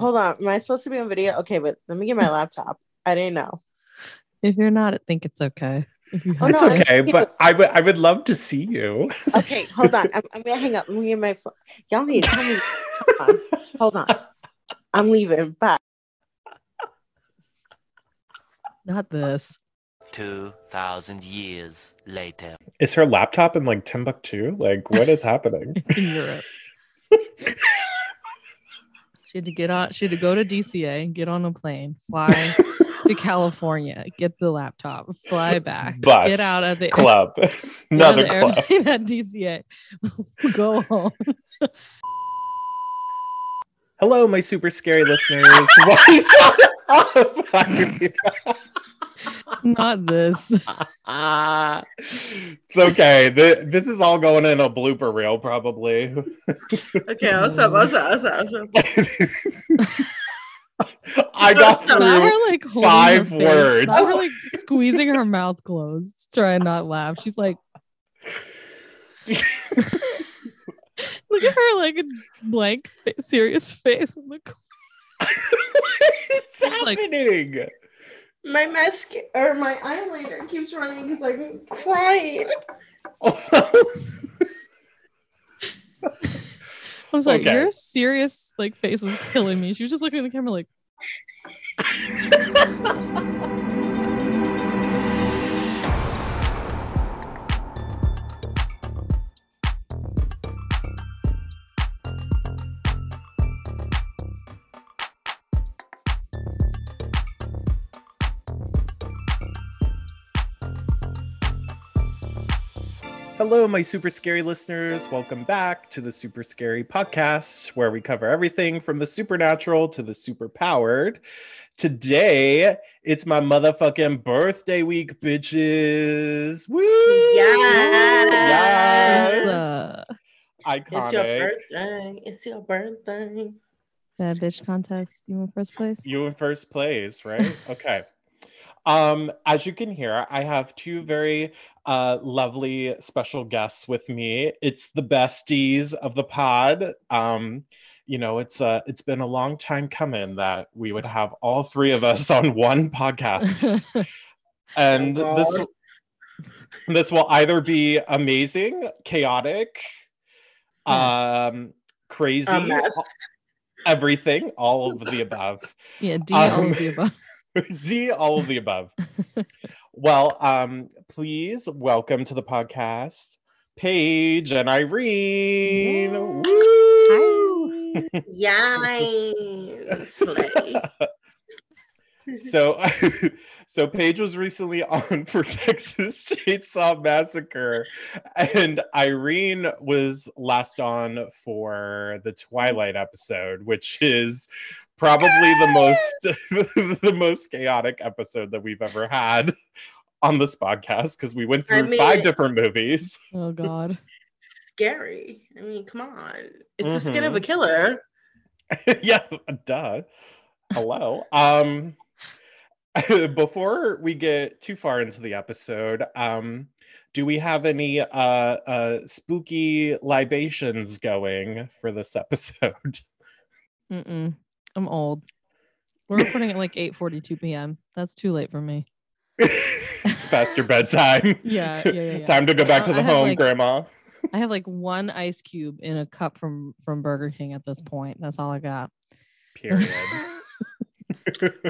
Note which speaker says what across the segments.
Speaker 1: hold on. Am I supposed to be on video? Okay, but let me get my laptop. I didn't know.
Speaker 2: If you're not, I think it's okay. If you
Speaker 1: Oh,
Speaker 2: have
Speaker 1: no,
Speaker 2: to-
Speaker 1: I-
Speaker 3: okay, but I would I would love to see you.
Speaker 1: Okay, hold on. I'm, I'm gonna hang up. Let me get my phone. Y'all need to tell me. Hold on. Hold on. I'm leaving. Bye.
Speaker 2: not this.
Speaker 4: 2,000 years later.
Speaker 3: Is her laptop in like Timbuktu? Like what is happening?
Speaker 2: It's in Europe. She had to get on. She had to go to DCA, get on a plane, fly to California, get the laptop, fly back,
Speaker 3: Bus,
Speaker 2: get out of the
Speaker 3: club.
Speaker 2: get out
Speaker 3: Another
Speaker 2: the
Speaker 3: club.
Speaker 2: airplane at DCA, go home.
Speaker 3: Hello, my super scary listeners. Why shut up?
Speaker 2: Not this.
Speaker 3: it's okay. Th- This is all going in a blooper reel, probably.
Speaker 1: Okay, what's up? What's up? What's up? What's up?
Speaker 3: I got through.
Speaker 2: her like
Speaker 3: five
Speaker 2: her
Speaker 3: words.
Speaker 2: Not her like squeezing her mouth closed, trying not laugh. She's like, look at her like a blank, serious face. in the corner.
Speaker 3: What's
Speaker 2: It's like-
Speaker 3: happening?
Speaker 1: My mascara or my eyeliner keeps running because I'm crying.
Speaker 2: I was like,
Speaker 3: Okay.
Speaker 2: your serious like face was killing me. She was just looking at the camera like,
Speaker 3: Hello, my super scary listeners. Welcome back to the Super Scary Podcast, where we cover everything from the supernatural to the superpowered. Today, it's my motherfucking birthday week, bitches. Woo!
Speaker 1: Yes.
Speaker 3: Yes.
Speaker 2: uh,
Speaker 1: It's your birthday. It's your birthday.
Speaker 2: that bitch contest. You in first place?
Speaker 3: You in first place, right? okay. Um, as you can hear, I have two very uh lovely special guests with me. It's the besties of the pod. Um, you know, it's uh it's been a long time coming that we would have all three of us on one podcast. And
Speaker 1: Oh,
Speaker 3: this this will either be amazing, chaotic,
Speaker 2: Yes.
Speaker 3: um, crazy, everything, all of the above.
Speaker 2: yeah, D all
Speaker 3: Um,
Speaker 2: of the above.
Speaker 3: D, all of the above. well, um, please welcome to the podcast, Paige and Irene. Woo!
Speaker 1: Yes.
Speaker 3: So, so Paige was recently on for Texas Chainsaw Massacre, and Irene was last on for the Twilight episode, which is probably the most the most chaotic episode that we've ever had on this podcast because we went
Speaker 1: I
Speaker 3: through five different movies.
Speaker 2: Oh God.
Speaker 1: Scary. I mean, come on. It's the skin of a
Speaker 3: Mhm.
Speaker 1: killer.
Speaker 3: yeah, duh. Hello. Um before we get too far into the episode, um do we have any uh uh spooky libations going for this episode?
Speaker 2: Mm-mm. I'm old. We're recording at like 8:42 p.m. That's too late for me.
Speaker 3: it's past your bedtime.
Speaker 2: Yeah, yeah, yeah. yeah.
Speaker 3: Time to go back to the
Speaker 2: have,
Speaker 3: home,
Speaker 2: like-
Speaker 3: grandma.
Speaker 2: I have like one ice cube in a cup from from Burger King at this point. That's all I got.
Speaker 3: Period.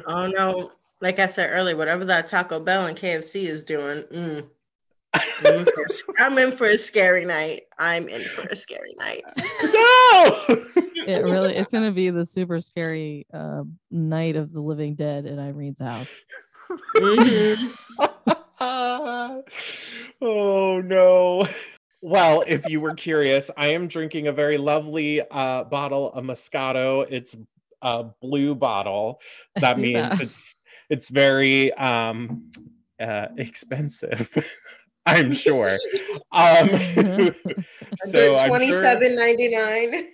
Speaker 1: Oh no. Like I said earlier, whatever that Taco Bell and KFC is doing, mm, I'm, in a, I'm in for a scary night. I'm in for a scary night.
Speaker 3: no.
Speaker 2: It really it's gonna be the super scary uh, night of the living dead at Irene's house.
Speaker 1: Mhm.
Speaker 3: oh no. Well, if you were curious, I am drinking a very lovely uh, bottle of Moscato. It's a blue bottle. That means
Speaker 2: that.
Speaker 3: it's it's very um, uh, expensive. I'm sure. Um, so I'm
Speaker 1: twenty
Speaker 3: sure,
Speaker 1: seven ninety nine.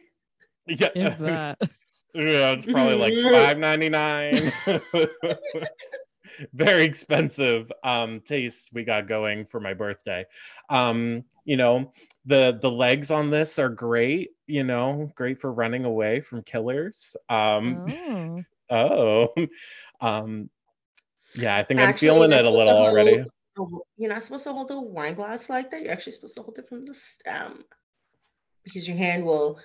Speaker 3: Yeah,
Speaker 2: If that.
Speaker 3: yeah, it's probably like five ninety nine. very expensive um, taste we got going for my birthday. Um, you know, the the legs on this are great. You know, great for running away from killers. Um,
Speaker 2: Oh.
Speaker 3: oh, um, yeah, I think
Speaker 1: Actually,
Speaker 3: I'm feeling it a little already.
Speaker 1: hold- a- You're not supposed to hold a wine glass like that. You're actually supposed to hold it from the stem because your hand will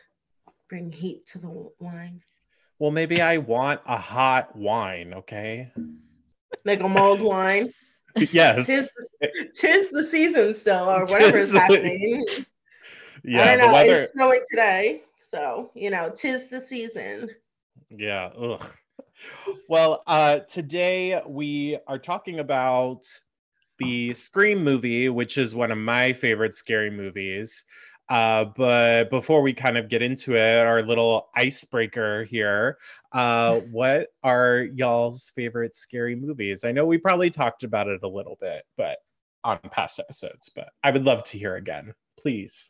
Speaker 1: bring heat to the wine,
Speaker 3: Well, maybe I want a hot wine. Okay.
Speaker 1: like a mulled wine.
Speaker 3: yes.
Speaker 1: Tis, the, tis the season still, or whatever
Speaker 3: Tis
Speaker 1: is
Speaker 3: the-
Speaker 1: happening.
Speaker 3: Yeah.
Speaker 1: I don't know.
Speaker 3: weather.
Speaker 1: It's snowing today, so you know, tis the season.
Speaker 3: Yeah. Ugh. Well, uh, today we are talking about the Scream movie, which is one of my favorite scary movies. Uh, but before we kind of get into it, our little icebreaker here, uh, what are y'all's favorite scary movies? I know we probably talked about it a little bit, but on past episodes, but I would love to hear again, please.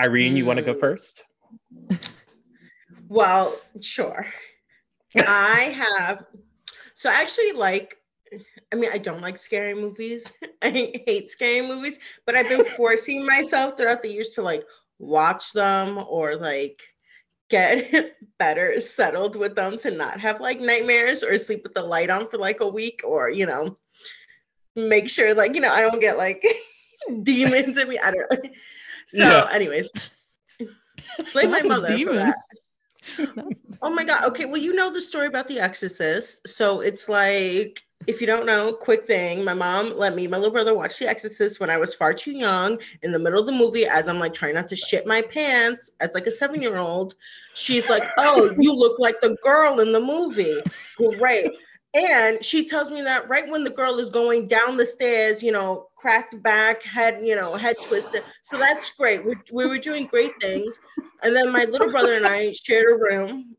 Speaker 3: Irene, you want to go
Speaker 1: Mm.
Speaker 3: first?
Speaker 1: Well, sure. I have. So I actually like. I mean, I don't like scary movies. I hate scary movies, but I've been forcing myself throughout the years to like watch them or like get better settled with them to not have like nightmares or sleep with the light on for like a week or you know make sure like you know I don't get like demons in me. I don't. So,
Speaker 3: Yeah.
Speaker 1: anyways, like my mother for that. Oh my god. Okay, well you know the story about The Exorcist. So it's like if you don't know, quick thing, my mom let me, my little brother watch The Exorcist when I was far too young in the middle of the movie as I'm like trying not to shit my pants as like a 7-year-old. She's like, "Oh, you look like the girl in the movie." Great. And she tells me that right when the girl is going down the stairs, you know, cracked back, head, you know, head twisted. So that's great. We, we were doing great things. And then my little brother and I shared a room.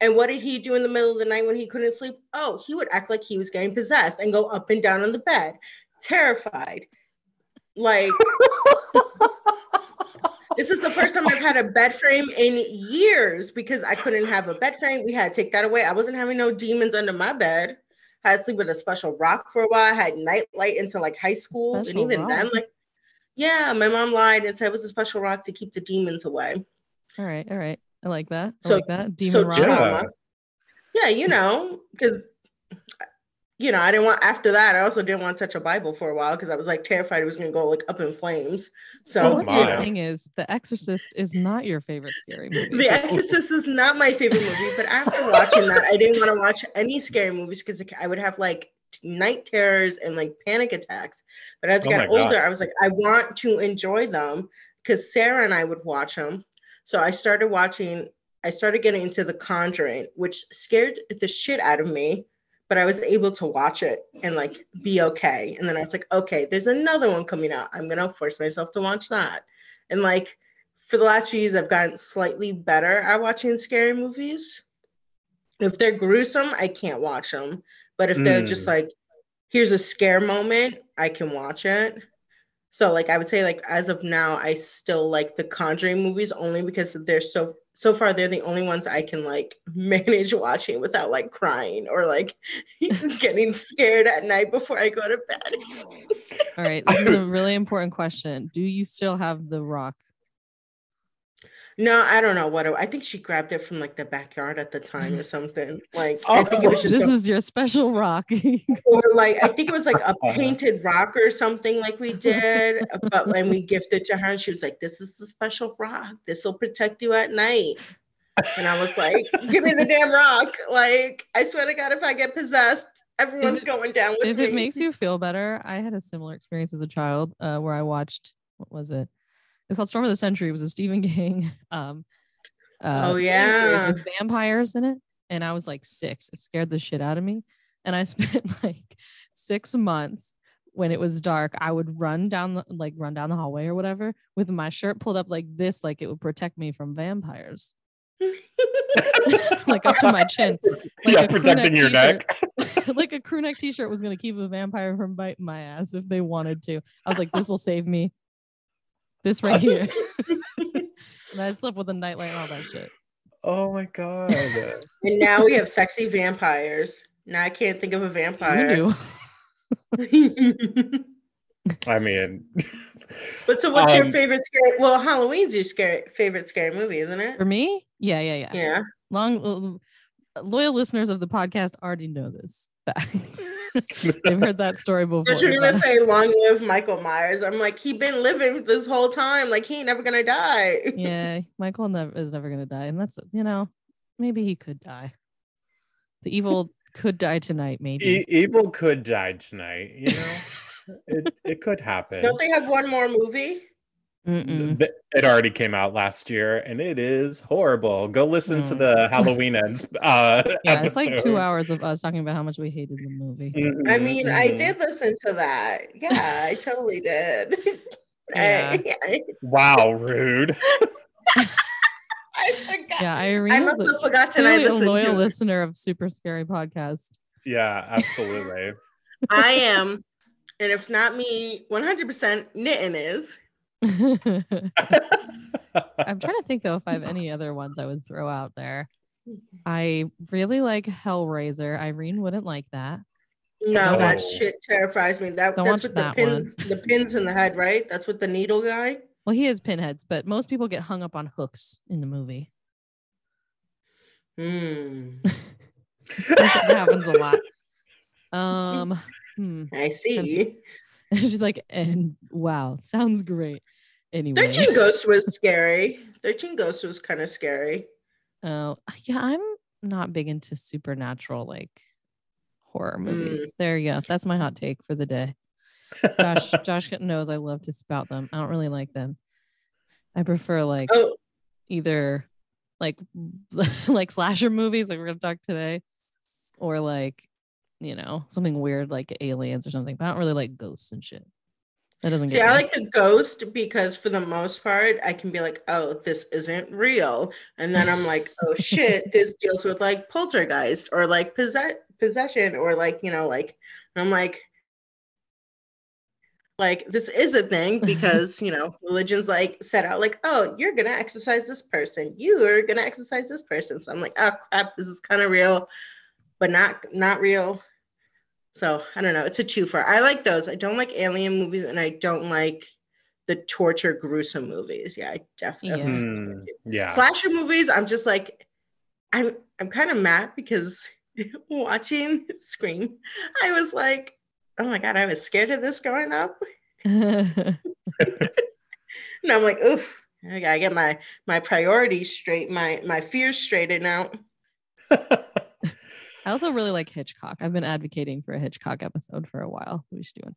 Speaker 1: And what did he do in the middle of the night when he couldn't sleep? Oh, he would act like he was getting possessed and go up and down on the bed, terrified. Like, this is the first time I've had a bed frame in years because I couldn't have a bed frame. We had to take that away. I wasn't having no demons under my bed. I had to sleep with a special rock for a while. I had night light until like high school. and
Speaker 2: Special
Speaker 1: even then, like, yeah, my mom lied and said it was a special rock to keep the demons away.
Speaker 2: All right, all right. I like that. I
Speaker 1: So-
Speaker 2: like that. Demon
Speaker 1: so
Speaker 2: rock.
Speaker 1: trauma. Yeah, you know, because you know, I didn't want after that. I also didn't want to touch a Bible for a while because I was like terrified it was gonna go like up in flames.
Speaker 2: So,
Speaker 1: So
Speaker 2: what
Speaker 3: my.
Speaker 2: you're saying is The Exorcist is not your favorite scary movie.
Speaker 1: The Exorcist is not my favorite movie, but after watching that, I didn't want to watch any scary movies because I would have like night terrors and like panic attacks. But as I
Speaker 3: Oh my
Speaker 1: got
Speaker 3: God.
Speaker 1: older, I was like, I want to enjoy them because Sarah and I would watch them. So I started watching. I started getting into The Conjuring, which scared the shit out of me. But I was able to watch it and like be okay. And then I was like, okay, there's another one coming out. I'm gonna force myself to watch that. And like for the last few years, I've gotten slightly better at watching scary movies. If they're gruesome, I can't watch them. But if they're just
Speaker 3: Mm.
Speaker 1: like, here's a scare moment, I can watch it. So like I would say like as of now, I still like the Conjuring movies only because they're so so far they're the only ones I can like manage watching without like crying or like getting scared at night before I go to bed.
Speaker 2: All right, this is a really important question. Do you still have the rock?
Speaker 1: No, I don't know what it, I think she grabbed it from like the backyard at the time or something. Like I think it
Speaker 3: Oh,
Speaker 1: was just
Speaker 2: this
Speaker 1: a
Speaker 2: is your special rock.
Speaker 1: or like I think it was like a painted rock or something like we did, but when we gifted to her, and she was like, "This is the special rock. This will protect you at night." And I was like, "Give me the damn rock!" Like I swear to God, if I get possessed, everyone's
Speaker 2: it-
Speaker 1: going down with
Speaker 2: if
Speaker 1: me.
Speaker 2: it makes you feel better, I had a similar experience as a child uh, where I watched what was it? It's called Storm of the Century. It was a Stephen King um uh
Speaker 1: Oh,
Speaker 2: miniseries
Speaker 1: yeah.
Speaker 2: with vampires in it. And I was like six. It scared the shit out of me. And I spent like six months when it was dark. I would run down the like run down the hallway or whatever with my shirt pulled up like this, like it would protect me from vampires. like up to my chin. Like
Speaker 3: yeah, protecting your
Speaker 2: t-shirt.
Speaker 3: neck.
Speaker 2: like a crew neck t-shirt was gonna keep a vampire from biting my ass if they wanted to. I was like, this will save me. This right here. and I slept with a nightlight and all that shit.
Speaker 3: Oh my god.
Speaker 1: and now we have sexy vampires. Now I can't think of a vampire.
Speaker 2: knew?
Speaker 3: I mean,
Speaker 1: but so, what's your
Speaker 3: Um,
Speaker 1: favorite scary? Well, Halloween's your scary favorite scary movie, isn't it?
Speaker 2: For me? Yeah, yeah, yeah.
Speaker 1: Yeah.
Speaker 2: Long uh, loyal listeners of the podcast already know this. fact. They've heard that story before.
Speaker 1: But you're gonna say long live Michael Myers. I'm like, he been living this whole time. Like he ain't never gonna die.
Speaker 2: yeah, Michael never is never gonna die, and that's you know maybe he could die. The evil could die tonight, maybe.
Speaker 3: e- evil could die tonight. You know, it it could happen.
Speaker 1: Don't they have one more movie?
Speaker 3: Th- It already came out last year, and it is horrible. Go listen to
Speaker 2: Mm.
Speaker 3: the Halloween ends. Uh,
Speaker 2: Yeah, it's like two hours of us talking about how much we hated the movie.
Speaker 3: Mhm,
Speaker 1: I mean, I
Speaker 3: mhm.
Speaker 1: did listen to that. Yeah, I totally did.
Speaker 2: Yeah.
Speaker 1: I, I,
Speaker 3: Wow, rude.
Speaker 1: I forgot.
Speaker 2: Yeah,
Speaker 1: I
Speaker 2: Irene
Speaker 1: must
Speaker 2: is
Speaker 1: have forgotten I
Speaker 2: clearly a loyal
Speaker 1: to
Speaker 2: listener of Super Scary Podcast.
Speaker 3: Yeah, absolutely.
Speaker 1: I am, and if not me, 100% Knitting is.
Speaker 2: I'm trying to think though if I have any other ones I would throw out there. I really like Hellraiser. Irene wouldn't like that.
Speaker 1: No, that shit terrifies me. That
Speaker 2: Don't
Speaker 1: that's
Speaker 2: watch
Speaker 1: with
Speaker 2: that
Speaker 1: the pins, the pins in the head, right? That's with the needle guy.
Speaker 2: Well, he is pinheads, but most people get hung up on hooks in the movie.
Speaker 1: Hmm.
Speaker 2: that happens a lot. Um, hmm.
Speaker 1: I see.
Speaker 2: she's like, and wow, sounds great. Anyway,
Speaker 1: Thirteen Ghosts was scary. Thirteen Ghosts was kind of scary.
Speaker 2: oh yeah, I'm not big into supernatural like horror movies.
Speaker 1: Mm.
Speaker 2: There you go. That's my hot take for the day. Josh, Josh knows I love to spout them. I don't really like them. I prefer like
Speaker 1: Oh,
Speaker 2: either like like slasher movies like we're gonna talk today or like you know something weird like aliens or something but i don't really like ghosts and shit. That doesn't
Speaker 1: see,
Speaker 2: get
Speaker 1: I like the ghost because for the most part, I can be like, "Oh, this isn't real," and then I'm like, "Oh shit, this deals with like poltergeist or like possess- possession or like you know like," I'm like, like this is a thing because you know religions like set out like, "Oh, you're gonna exorcise this person, you are gonna exorcise this person," so I'm like, "Oh crap, this is kind of real, but not not real." So I don't know. It's a twofer. I like those. I don't like alien movies, and I don't like the torture gruesome movies. Yeah, I definitely.
Speaker 2: Yeah.
Speaker 3: Hmm, yeah.
Speaker 1: Slasher movies. I'm just like, I'm I'm kind of mad because watching Scream, I was like, oh my god, I was scared of this growing up, and I'm like, oof. I gotta get my my priorities straight, my my fears straightened out.
Speaker 2: I also really like hitchcock i've been advocating for a hitchcock episode for a while we should do one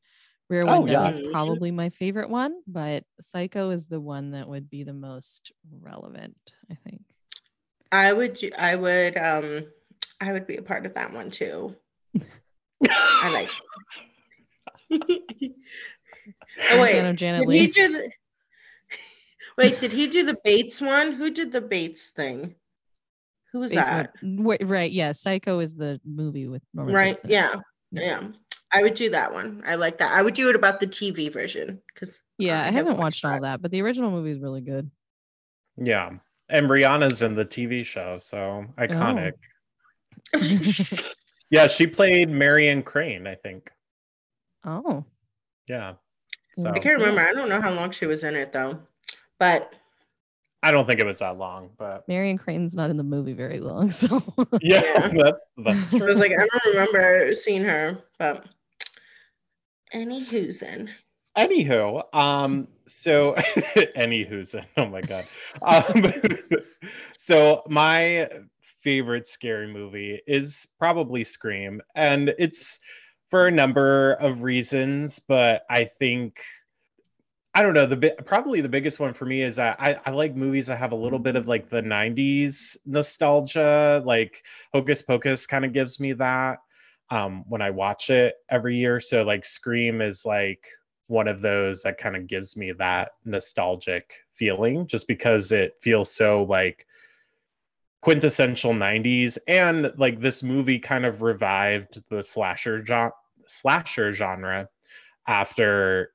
Speaker 2: rear
Speaker 3: Oh,
Speaker 2: window
Speaker 3: yeah.
Speaker 2: is probably my favorite one but psycho is the one that would be the most relevant i think
Speaker 1: I would I would um I would be a part of that one too. I like. oh wait,
Speaker 2: of janet
Speaker 1: did he do the? Wait, did he do the Bates one? Who did the Bates thing? Who was that?
Speaker 2: Motel- Wait, right yeah psycho is the movie with Norman
Speaker 1: Right?
Speaker 2: Bates.
Speaker 1: Yeah,
Speaker 2: Yeah.
Speaker 1: yeah. I would do that one. I like that. I would do it about the TV version because
Speaker 2: yeah i haven't watched all that but the original movie is really good
Speaker 3: yeah. And Rihanna's in the TV show, so
Speaker 2: Oh.
Speaker 3: iconic. Yeah, she played Marion Crane, I think.
Speaker 2: oh
Speaker 3: Yeah. So
Speaker 1: I can't remember. I don't know how long she was in it though, but
Speaker 3: I don't think it was that long, but
Speaker 2: Marion Crane's not in the movie very long, so
Speaker 3: yeah,
Speaker 1: Yeah.
Speaker 3: that's that's
Speaker 1: I was like, I don't remember seeing her. But any who's in.
Speaker 3: Anywho, um, so anywho's in. oh my god. Um, so my favorite scary movie is probably Scream, and it's for a number of reasons, but I think I don't know the bi- probably the biggest one for me is that I, I like movies that have a little bit of like the 90s nostalgia like hocus pocus kind of gives me that um, when i watch it every year. So like scream is like one of those that kind of gives me that nostalgic feeling just because it feels so like quintessential 90s and like this movie kind of revived the slasher genre slasher genre after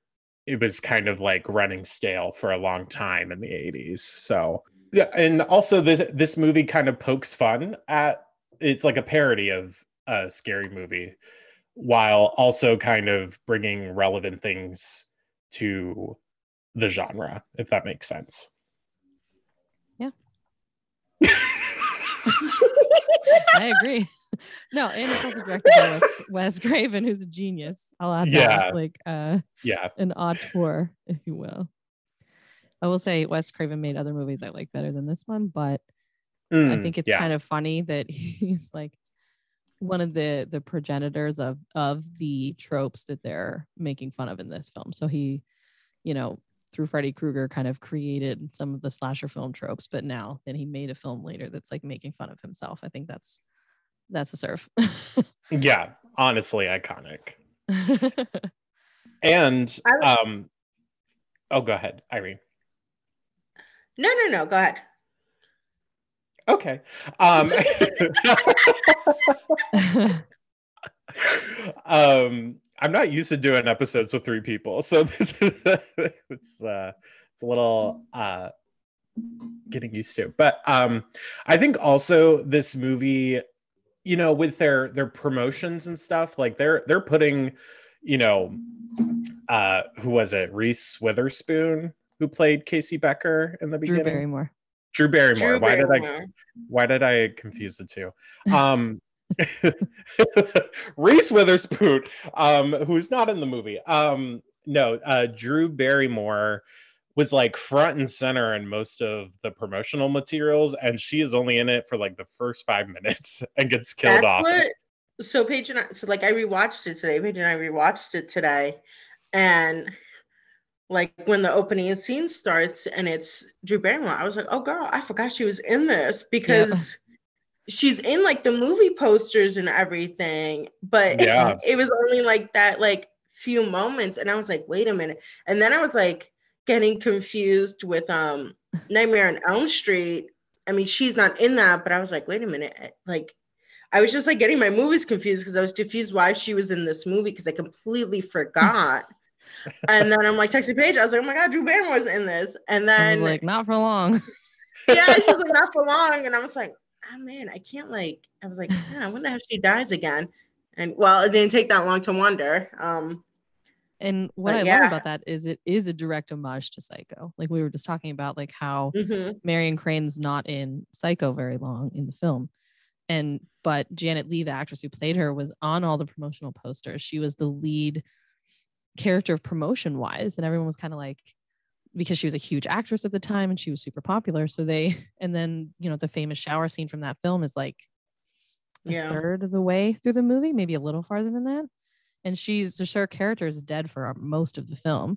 Speaker 3: it was kind of like running stale for a long time in the 80s so yeah and also this this movie kind of pokes fun at it's like a parody of a scary movie while also kind of bringing relevant things to the genre, if that makes sense.
Speaker 2: Yeah. I agree. No, and it's also directed by Wes, Wes Craven, who's a genius. I'll add
Speaker 3: Yeah.
Speaker 2: that, like uh,
Speaker 3: yeah.
Speaker 2: an auteur, if you will. I will say Wes Craven made other movies I like better than this one, but I
Speaker 3: Mm,
Speaker 2: think it's
Speaker 3: yeah.
Speaker 2: kind of funny that he's like one of the the progenitors of of the tropes that they're making fun of in this film. So he, you know, through Freddy Krueger kind of created some of the slasher film tropes, but now then he made a film later that's like making fun of himself. I think that's that's a surf.
Speaker 3: yeah, honestly iconic. And um oh go ahead, Irene.
Speaker 1: No, no, no. Go ahead.
Speaker 3: Okay. Um um I'm not used to doing episodes with three people, so this is it's uh it's a little uh getting used to. But um I think also this movie, you know, with their their promotions and stuff, like they're they're putting, you know, uh who was it? Reese Witherspoon who played Casey Becker in the beginning
Speaker 2: Drew
Speaker 3: beginning.
Speaker 2: Barrymore.
Speaker 3: Drew Barrymore.
Speaker 1: Drew
Speaker 3: Why did I
Speaker 1: Barrymore.
Speaker 3: why did I confuse the two? Um, Reese Witherspoon, um, who's not in the movie. Um, no, uh, Drew Barrymore was like front and center in most of the promotional materials, and she is only in it for like the first five minutes and gets killed
Speaker 1: That's
Speaker 3: off.
Speaker 1: what. So Paige and I, so like I rewatched it today. Paige and I rewatched it today, and like when the opening scene starts and it's Drew Barrymore, I was like, oh girl, I forgot she was in this because she's in like the movie posters and everything, but
Speaker 3: Yeah.
Speaker 1: it was only like that like few moments, and I was like, wait a minute, and then I was like getting confused with um Nightmare on Elm Street. I mean, she's not in that, but I was like, wait a minute, like I was just like getting my movies confused because I was confused why she was in this movie because I completely forgot. and then I'm like texting Paige, I was like, oh my god, Drew Barrymore's in this. And then
Speaker 2: like, not for long.
Speaker 1: yeah, she's like not for long. And I was like, oh man, I can't like I was like, yeah, I wonder if she dies again. And well, it didn't take that long to wonder. Um
Speaker 2: And what
Speaker 1: But
Speaker 2: I love about that is it is a direct homage to Psycho. Like we were just talking about, like how
Speaker 1: mhm.
Speaker 2: Marion Crane's not in Psycho very long in the film. And but Janet Leigh, the actress who played her, was on all the promotional posters. She was the lead character promotion wise. And everyone was kind of like, because she was a huge actress at the time and she was super popular. So they, and then, you know, the famous shower scene from that film is like a
Speaker 1: Yeah.
Speaker 2: third of the way through the movie, maybe a little farther than that. And she's just her character is dead for most of the film.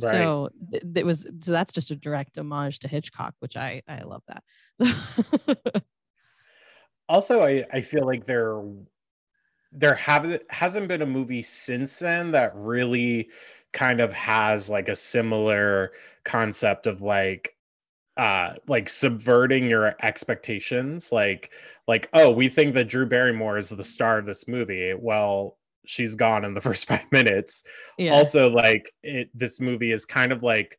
Speaker 3: Right.
Speaker 2: So th- it was so that's just a direct homage to Hitchcock, which I I love that. So
Speaker 3: also I, I feel like there there haven't hasn't been a movie since then that really kind of has like a similar concept of like uh like subverting your expectations like like oh we think that drew barrymore is the star of this movie well she's gone in the first five minutes.
Speaker 2: Yeah,
Speaker 3: also like it this movie is kind of like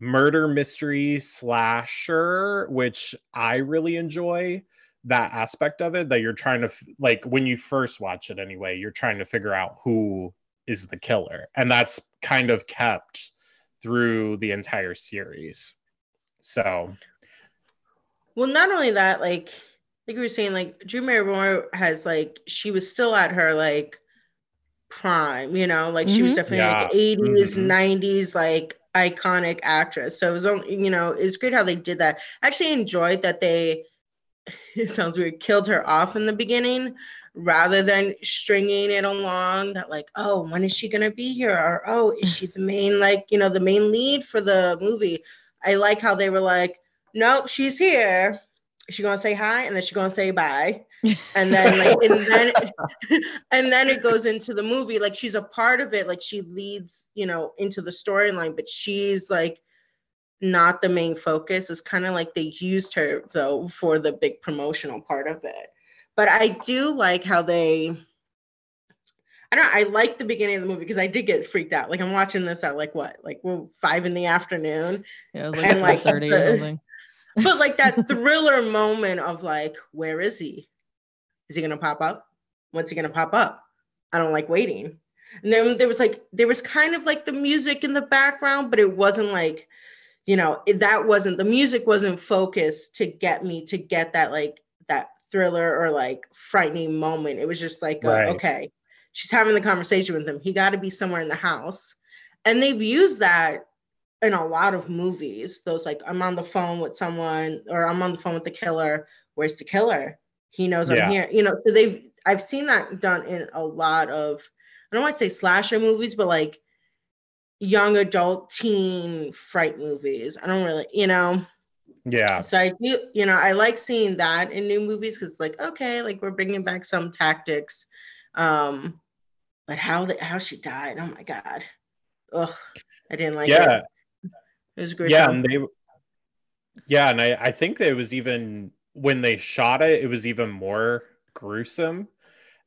Speaker 3: murder mystery slasher which i really enjoy that aspect of it that you're trying to like when you first watch it anyway you're trying to figure out who is the killer. And that's kind of kept through the entire series. So.
Speaker 1: Well, not only that, like like we were saying, like Drew Barrymore has like she was still at her like prime, you know, like she was
Speaker 2: Mhm.
Speaker 1: definitely
Speaker 3: Yeah.
Speaker 1: like 80s,
Speaker 3: Mhm.
Speaker 1: 90s, like iconic actress. So it was only, you know, it's great how they did that. I actually enjoyed that they it sounds weird, killed her off in the beginning rather than stringing it along that like, oh, when is she gonna be here? Or oh, is she the main, like, you know, the main lead for the movie? I like how they were like, nope, she's here. She gonna say hi and then she gonna say bye. And then like and then and then it goes into the movie. Like she's a part of it, like she leads, you know, into the storyline, but she's like not the main focus. It's kind of like they used her though for the big promotional part of it. But I do like how they I don't know, I like the beginning of the movie because I did get freaked out. Like I'm watching this at like what, like well, five in the afternoon
Speaker 2: yeah, it was like,
Speaker 1: and, like,
Speaker 2: 30 or something.
Speaker 1: But like that thriller moment of like where is he is he gonna pop up When's he gonna pop up? I don't like waiting. And then there was like there was kind of like the music in the background, but it wasn't like, you know, that wasn't the music wasn't focused to get me to get that like that thriller or like frightening moment. It was just like, uh,
Speaker 3: Right.
Speaker 1: okay, she's having the conversation with him. He got to be somewhere in the house, and they've used that in a lot of movies. Those like I'm on the phone with someone, or I'm on the phone with the killer. Where's the killer? He knows
Speaker 3: Yeah.
Speaker 1: I'm here. You know, so they've I've seen that done in a lot of I don't want to say slasher movies, but like young adult teen fright movies. I don't really, you know.
Speaker 3: Yeah.
Speaker 1: So I do, you know, I like seeing that in new movies because it's like, okay, like we're bringing back some tactics. Um, but how the how she died, oh my god. Ugh, I didn't like
Speaker 3: Yeah.
Speaker 1: it. It was gruesome.
Speaker 3: Yeah, and they Yeah, and I, I think it was even when they shot it, it was even more gruesome.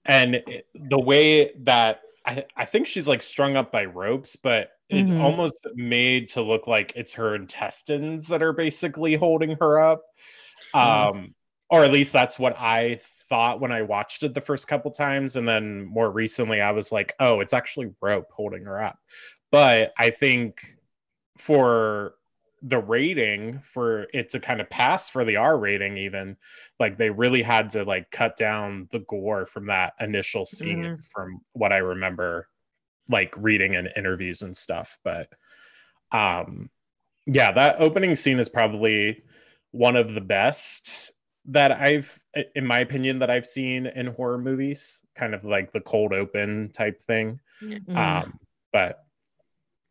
Speaker 3: And it- the way that I, I think she's like strung up by ropes, but it's
Speaker 2: Mhm.
Speaker 3: almost made to look like it's her intestines that are basically holding her up. Um, or at least that's what I thought when I watched it the first couple times. And then more recently, I was like, oh, it's actually rope holding her up. But I think for the rating for it to kind of pass for the R rating even like they really had to like cut down the gore from that initial scene
Speaker 1: Mhm.
Speaker 3: from what I remember like reading in interviews and stuff but um yeah that opening scene is probably one of the best that I've in my opinion that I've seen in horror movies kind of like the cold open type thing
Speaker 2: Mm.
Speaker 3: um but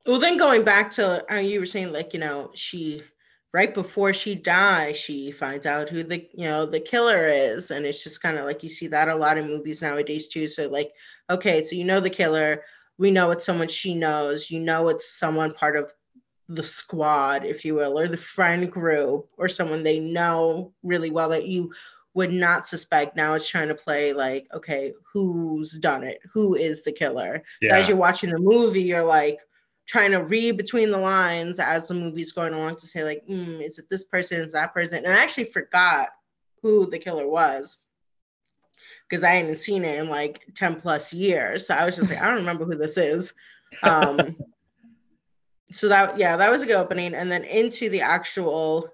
Speaker 1: Well, then going back to how you were saying, like, you know, she right before she dies, she finds out who the you know the killer is. And it's just kind of like you see that a lot in movies nowadays too. So like, okay, so you know the killer, we know it's someone she knows, you know it's someone part of the squad, if you will, or the friend group, or someone they know really well that you would not suspect. Now it's trying to play like, okay, who's done it? Who is the killer? So as you're watching the movie, you're like trying to read between the lines as the movie's going along to say like, mm, is it this person? Is that person? And I actually forgot who the killer was because I hadn't seen it in like 10 plus years. So I was just like, I don't remember who this is. Um, so that yeah, that was a good opening. And then into the actual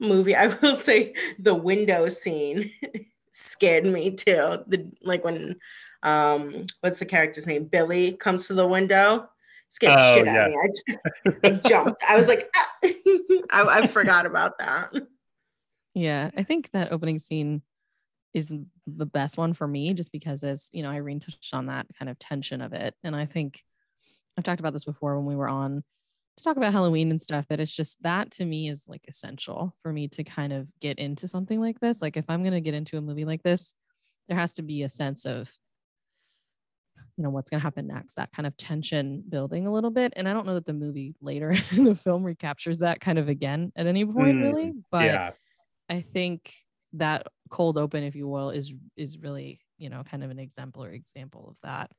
Speaker 1: movie, I will say the window scene scared me too. The like when um what's the character's name? Billy comes to the window. Scared the
Speaker 3: Oh,
Speaker 1: shit out of me. I jumped. I was like, ah. I, I forgot about that.
Speaker 2: Yeah, I think that opening scene is the best one for me just because as you know Irene touched on that kind of tension of it and I think I've talked about this before when we were on to talk about Halloween and stuff that it's just that to me is like essential for me to kind of get into something like this like if I'm going to get into a movie like this there has to be a sense of you know what's going to happen next that kind of tension building a little bit and I don't know that the movie later in the film recaptures that kind of again at any point
Speaker 3: Mm,
Speaker 2: really but
Speaker 3: yeah
Speaker 2: I think that cold open, if you will, is is really you know kind of an exemplary example of that.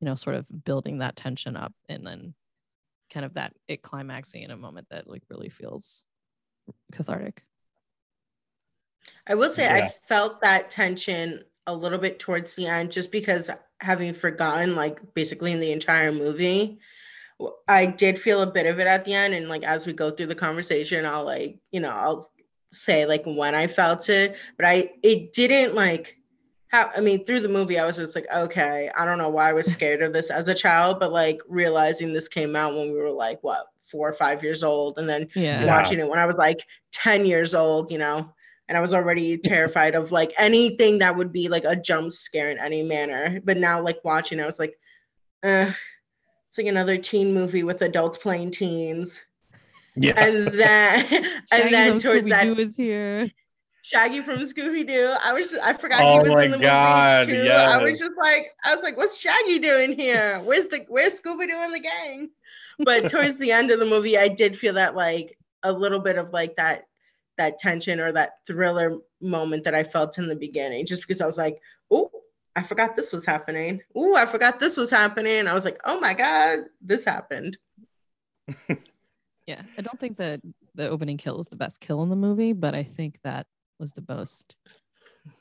Speaker 2: You know, sort of building that tension up, and then kind of that it climaxing in a moment that like really feels cathartic.
Speaker 1: I will say I felt that tension a little bit towards the end just because having forgotten like basically in the entire movie i did feel a bit of it at the end and like as we go through the conversation I'll like you know I'll say like when I felt it but I it didn't like how I mean through the movie I was just like okay I don't know why I was scared of this as a child but like realizing this came out when we were like what 4 or 5 years old and then.
Speaker 2: Yeah.
Speaker 1: watching it when I was like 10 years old, you know, and I was already terrified of like anything that would be like a jump scare in any manner. But now, like watching, I was like, uh, it's like another teen movie with adults playing teens.
Speaker 3: yeah
Speaker 1: And then,
Speaker 2: Shaggy
Speaker 1: and then towards that,
Speaker 2: Scooby-Doo is here.
Speaker 1: Shaggy from Scooby Doo. I was, just, I forgot
Speaker 3: Oh
Speaker 1: he was in the
Speaker 3: God,
Speaker 1: movie too. I was just like, I was like, what's Shaggy doing here? Where's the, where's Scooby Doo and the gang? But towards the end of the movie, I did feel that like a little bit of like that, that tension or that thriller moment that I felt in the beginning, just because I was like, oh, I forgot this was happening. Oh, I forgot this was happening. I was like, oh my God, this happened.
Speaker 2: Yeah, I don't think that the opening kill is the best kill in the movie, but I think that was the most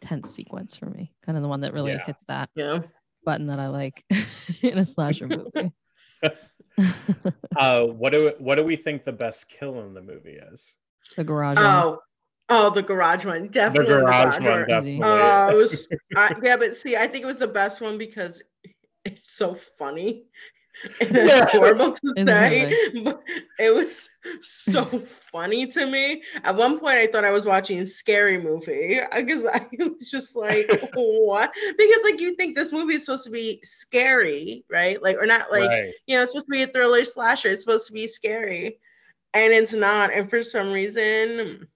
Speaker 2: tense sequence for me. Kind of the one that really
Speaker 3: Yeah.
Speaker 2: hits that
Speaker 1: Yeah.
Speaker 2: button that I like in a slasher movie.
Speaker 3: Uh, what do what do we think the best kill in the movie is?
Speaker 2: The garage. one.
Speaker 1: Oh, oh, the garage one, Definitely
Speaker 3: The
Speaker 1: definitely
Speaker 3: garage
Speaker 1: one.
Speaker 3: one, definitely.
Speaker 1: Uh, it was, I, yeah, but see, I think it was the best one because it's so funny. And it's
Speaker 3: Yeah.
Speaker 1: horrible to
Speaker 2: It's
Speaker 1: say, but it was so funny to me. At one point, I thought I was watching a scary movie because I was just like, "What?" Because like you think this movie is supposed to be scary, right? Like, or not like
Speaker 3: right.
Speaker 1: you know, it's supposed to be a thriller slasher. It's supposed to be scary, and it's not. And for some reason,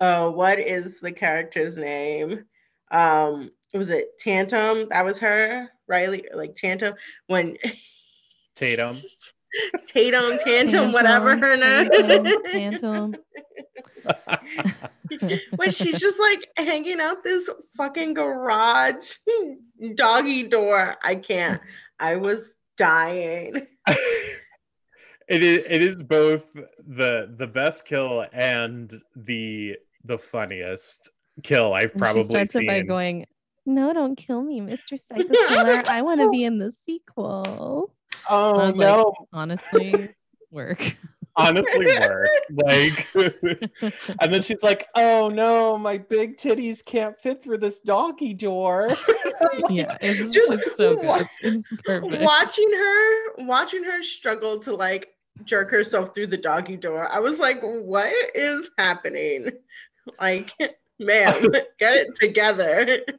Speaker 1: uh, what is the character's name? Um, was it Tantum? That was her, Riley, like Tantum. When
Speaker 3: Tatum.
Speaker 1: Tatum, Tantum, whatever her name.
Speaker 2: Tantum, Tantum.
Speaker 1: when she's just like hanging out this fucking garage doggy door. I can't. I was dying.
Speaker 3: It is it is both the the best kill and the the funniest kill I've probably
Speaker 2: she starts
Speaker 3: seen.
Speaker 2: it by going, "No, don't kill me, Mr. Psycho Killer. I want to be in the sequel."
Speaker 3: Oh
Speaker 2: was like-
Speaker 3: no,
Speaker 2: Honestly, work.
Speaker 3: honestly work. Like and then she's like, "Oh no, my big titties can't fit through this doggy door."
Speaker 2: yeah, it's
Speaker 1: Just
Speaker 2: it's so
Speaker 1: wa-
Speaker 2: good. It's perfect.
Speaker 1: watching her watching her struggle to like jerk herself through the doggy door. I was like what is happening? Like ma'am get it together.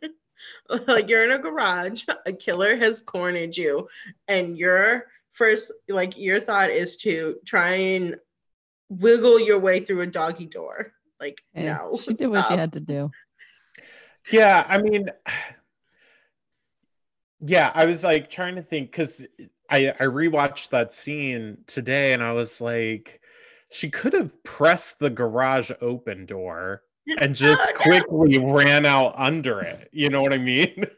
Speaker 1: Like you're in a garage a killer has cornered you and your first like your thought is to try and wiggle your way through a doggy door. Like no
Speaker 2: she did what she had to do.
Speaker 3: yeah, I mean yeah, I was like trying to think because I I rewatched that scene today and I was like, she could have pressed the garage open door and ah, just
Speaker 1: Oh, no.
Speaker 3: quickly ran out under it. You know what I mean?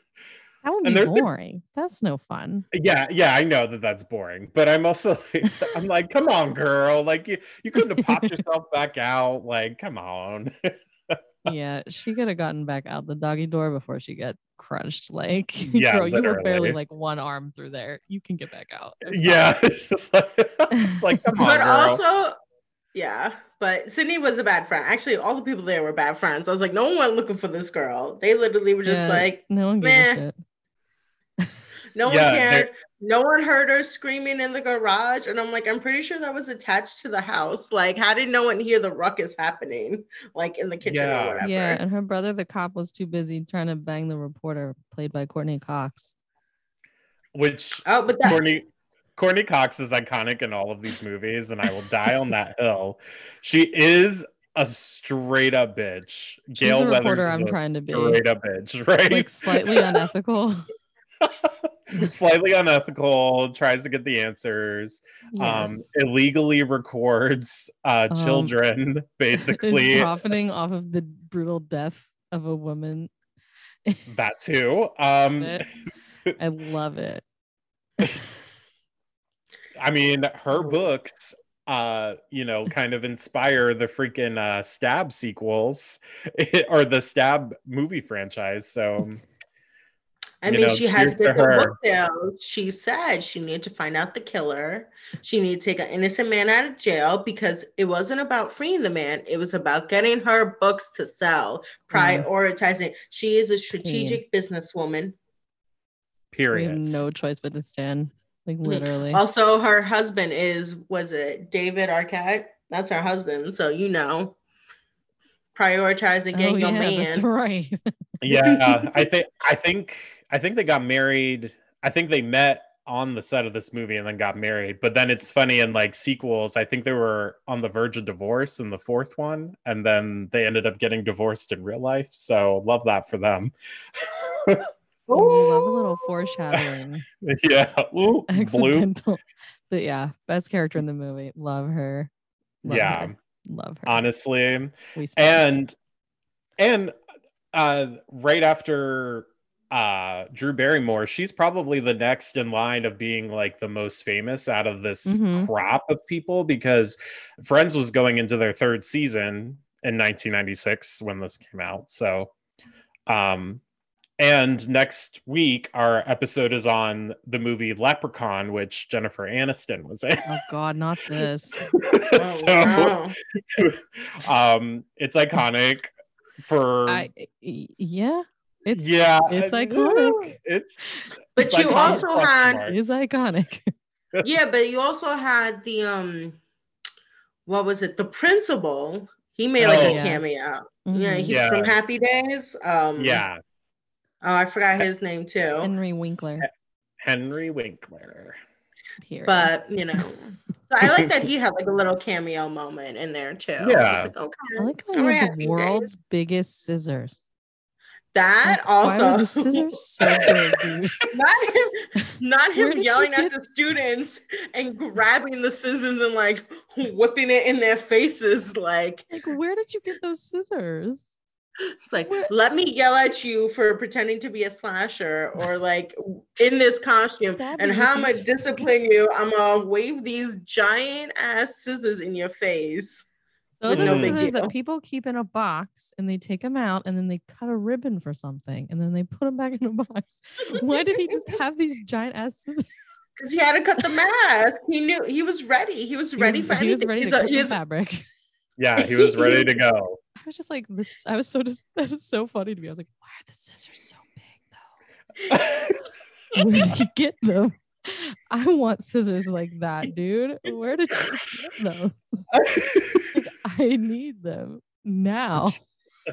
Speaker 2: That would
Speaker 3: And
Speaker 2: be
Speaker 3: there's the-
Speaker 2: boring. That's no fun.
Speaker 3: yeah, yeah, I know that that's boring, but I'm also I'm like, come on, girl, like you you couldn't have popped yourself back out. Like, come on.
Speaker 2: yeah, she could have gotten back out the doggy door before she got crunched. Like,
Speaker 3: Yeah,
Speaker 2: girl, you were barely like one arm through there. You can get back out. It's
Speaker 3: yeah, it's just like it's like come on,
Speaker 1: but
Speaker 3: girl.
Speaker 1: also yeah but sidney was a bad friend actually all the people there were bad friends i was like no one went looking for this girl they literally were just
Speaker 2: Yeah,
Speaker 1: like
Speaker 2: no one
Speaker 1: meh.
Speaker 2: a shit.
Speaker 1: no one
Speaker 3: Yeah,
Speaker 1: cared no one heard her screaming in the garage and i'm like i'm pretty sure that was attached to the house like how did no one hear the ruckus happening like in the kitchen
Speaker 3: Yeah.
Speaker 1: or whatever
Speaker 2: Yeah, and her brother, the cop, was too busy trying to bang the reporter, played by Courteney Cox.
Speaker 3: Which
Speaker 1: oh but that
Speaker 3: Courteney Courteney Cox is iconic in all of these movies, and I will die on that hill. She is a straight up bitch.
Speaker 2: She's
Speaker 3: Gale
Speaker 2: the
Speaker 3: Weathers
Speaker 2: reporter
Speaker 3: is
Speaker 2: I'm
Speaker 3: a
Speaker 2: trying to be.
Speaker 3: straight up bitch, right?
Speaker 2: Like slightly unethical.
Speaker 3: Slightly unethical, tries to get the answers. Um, illegally records uh,
Speaker 2: Um,
Speaker 3: children, basically.
Speaker 2: profiting off of the brutal death of a woman.
Speaker 3: that too. Um,
Speaker 2: I love it.
Speaker 3: I mean, her books, uh, you know, kind of inspire the freaking uh, Stab sequels or the Stab movie franchise. So,
Speaker 1: I
Speaker 3: you
Speaker 1: mean,
Speaker 3: know,
Speaker 1: she has
Speaker 3: cheers to
Speaker 1: different
Speaker 3: her.
Speaker 1: book sales. She said she needed to find out the killer. She needed to take an innocent man out of jail because it wasn't about freeing the man. It was about getting her books to sell,
Speaker 2: Mhm.
Speaker 1: prioritizing. She is a strategic businesswoman.
Speaker 2: We have
Speaker 3: period.
Speaker 2: no choice but to stand. Like
Speaker 1: Mhm.
Speaker 2: literally.
Speaker 1: Also, her husband is was it David Arquette? That's her husband. So you know, prioritizing getting
Speaker 2: oh
Speaker 1: your
Speaker 2: yeah,
Speaker 1: man.
Speaker 2: that's right.
Speaker 3: Yeah, I think I think I think they got married. I think they met on the set of this movie and then got married. But then it's funny in like sequels, I think they were on the verge of divorce in the fourth one, and then they ended up getting divorced in real life. So love that for them.
Speaker 2: We love a little foreshadowing.
Speaker 3: yeah. Ooh, blue.
Speaker 2: Accidental. But yeah, best character in the movie. Love her. Love
Speaker 3: Yeah.
Speaker 2: her. Love her.
Speaker 3: Honestly.
Speaker 2: We stand.
Speaker 3: and and uh right after uh drew barrymore she's probably the next in line of being like the most famous out of this
Speaker 2: Mhm.
Speaker 3: crop of people because friends was going into their third season in 1996 when this came out so Um, and next week, our episode is on the movie Leprechaun, which Jennifer Aniston was in.
Speaker 2: Oh God, not this.
Speaker 1: Oh,
Speaker 3: so,
Speaker 1: wow.
Speaker 3: um, it's iconic for
Speaker 2: I y- yeah. It's
Speaker 3: yeah,
Speaker 2: It's iconic.
Speaker 3: It's
Speaker 1: But
Speaker 3: it's
Speaker 1: you
Speaker 3: iconic
Speaker 1: also had-
Speaker 3: mark.
Speaker 2: It is iconic.
Speaker 1: yeah, but you also had the um, what was it? The principal. He made like
Speaker 3: Oh.
Speaker 1: a
Speaker 2: Yeah.
Speaker 1: cameo. Yeah,
Speaker 2: Mhm.
Speaker 1: he's
Speaker 3: Yeah.
Speaker 1: from Happy Days. Um,
Speaker 3: yeah,
Speaker 1: Oh, I forgot his name too.
Speaker 2: Henry Winkler.
Speaker 3: Henry Winkler.
Speaker 2: Here.
Speaker 1: But you know, so I like that he had like a little cameo moment in there too. I was
Speaker 3: Yeah.
Speaker 1: like, okay.
Speaker 2: I like how
Speaker 1: All
Speaker 2: we
Speaker 1: right,
Speaker 2: have
Speaker 1: Happy
Speaker 2: the world's biggest scissors.
Speaker 1: That
Speaker 2: Like, why are
Speaker 1: also
Speaker 2: so big,
Speaker 1: not him, not him yelling at the students and grabbing the scissors and like whipping it in their faces. Like
Speaker 2: Like, where did you get those scissors?
Speaker 1: it's like, let me yell at you for pretending to be a slasher or like in this costume. And how am I discipline you? I'm gonna wave these giant ass scissors in your face.
Speaker 2: Those are
Speaker 3: no
Speaker 2: the scissors that people keep in a box and they take them out and then they cut a ribbon for something and then they put them back in a box. Why did he just have these giant ass scissors?
Speaker 1: Because he had to cut the mask. He knew he was ready. He was
Speaker 2: He
Speaker 1: ready
Speaker 2: was-
Speaker 1: for
Speaker 2: he was
Speaker 1: anything.
Speaker 2: ready to
Speaker 1: He's a-
Speaker 2: cut
Speaker 1: he's-
Speaker 2: fabric.
Speaker 3: Yeah, he was ready to go.
Speaker 2: I was just like this. I was so just that was so funny to me. I was like, why are the scissors so big though? Where did you get them? I want scissors like that, dude. Where did you get those? Like, I need them now.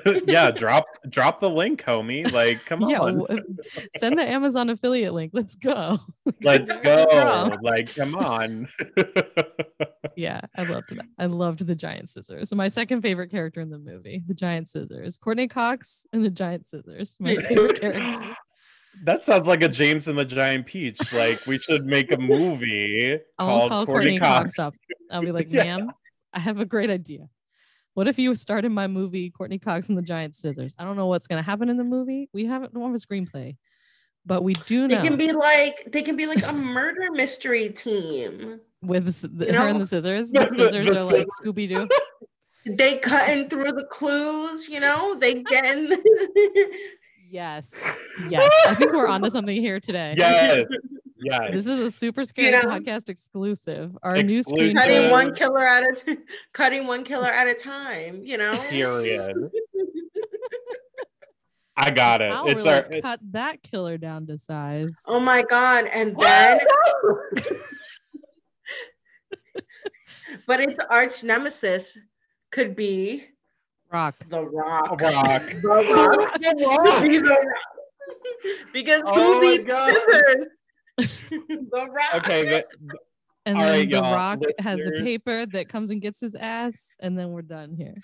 Speaker 3: yeah, drop drop the link, homie. Like, come
Speaker 2: yeah,
Speaker 3: on.
Speaker 2: w- send the Amazon affiliate link. Let's go.
Speaker 3: Let's go. Like, come on.
Speaker 2: Yeah, I loved that. I loved the giant scissors. So my second favorite character in the movie, the giant scissors. Courteney Cox and the giant scissors. My favorite characters.
Speaker 3: that sounds like a James and the Giant Peach. Like, we should make a movie
Speaker 2: I'll
Speaker 3: called
Speaker 2: call
Speaker 3: Courteney,
Speaker 2: Courteney
Speaker 3: Cox.
Speaker 2: Cox up. I'll be like,
Speaker 3: Yeah.
Speaker 2: Ma'am, I have a great idea. What if you started my movie, Courteney Cox and the Giant Scissors? I don't know what's gonna happen in the movie. We haven't don't have a screenplay, but we do
Speaker 1: They can be like they can be like a murder mystery team.
Speaker 2: with the, s- the-
Speaker 1: you
Speaker 2: her and the scissors.
Speaker 3: The-
Speaker 2: The
Speaker 3: the-
Speaker 2: scissors are like Scooby Doo.
Speaker 1: They cutting through the clues, you know. They getting.
Speaker 2: Yes, yes. I think we're onto something here today.
Speaker 3: Yes. Yes.
Speaker 2: This is a super scary
Speaker 1: know?
Speaker 2: podcast exclusive. Our
Speaker 3: Exclusive.
Speaker 2: new screen
Speaker 1: cutting one killer at a t- cutting one killer at a time, you know.
Speaker 3: Period. I got it.
Speaker 2: How
Speaker 3: it's
Speaker 2: we're
Speaker 3: our
Speaker 2: like, cut that killer down to size.
Speaker 1: Oh my god! And then, but its arch nemesis could be
Speaker 2: Rock.
Speaker 1: the Rock.
Speaker 3: rock.
Speaker 1: The Rock. The Rock. because who
Speaker 3: Oh my
Speaker 1: beats
Speaker 3: God.
Speaker 1: scissors? the Rock.
Speaker 3: Okay, but
Speaker 2: And
Speaker 3: All
Speaker 2: then
Speaker 3: right,
Speaker 2: the
Speaker 3: y'all,
Speaker 2: Rock has a paper that comes and gets his ass, and then we're done here.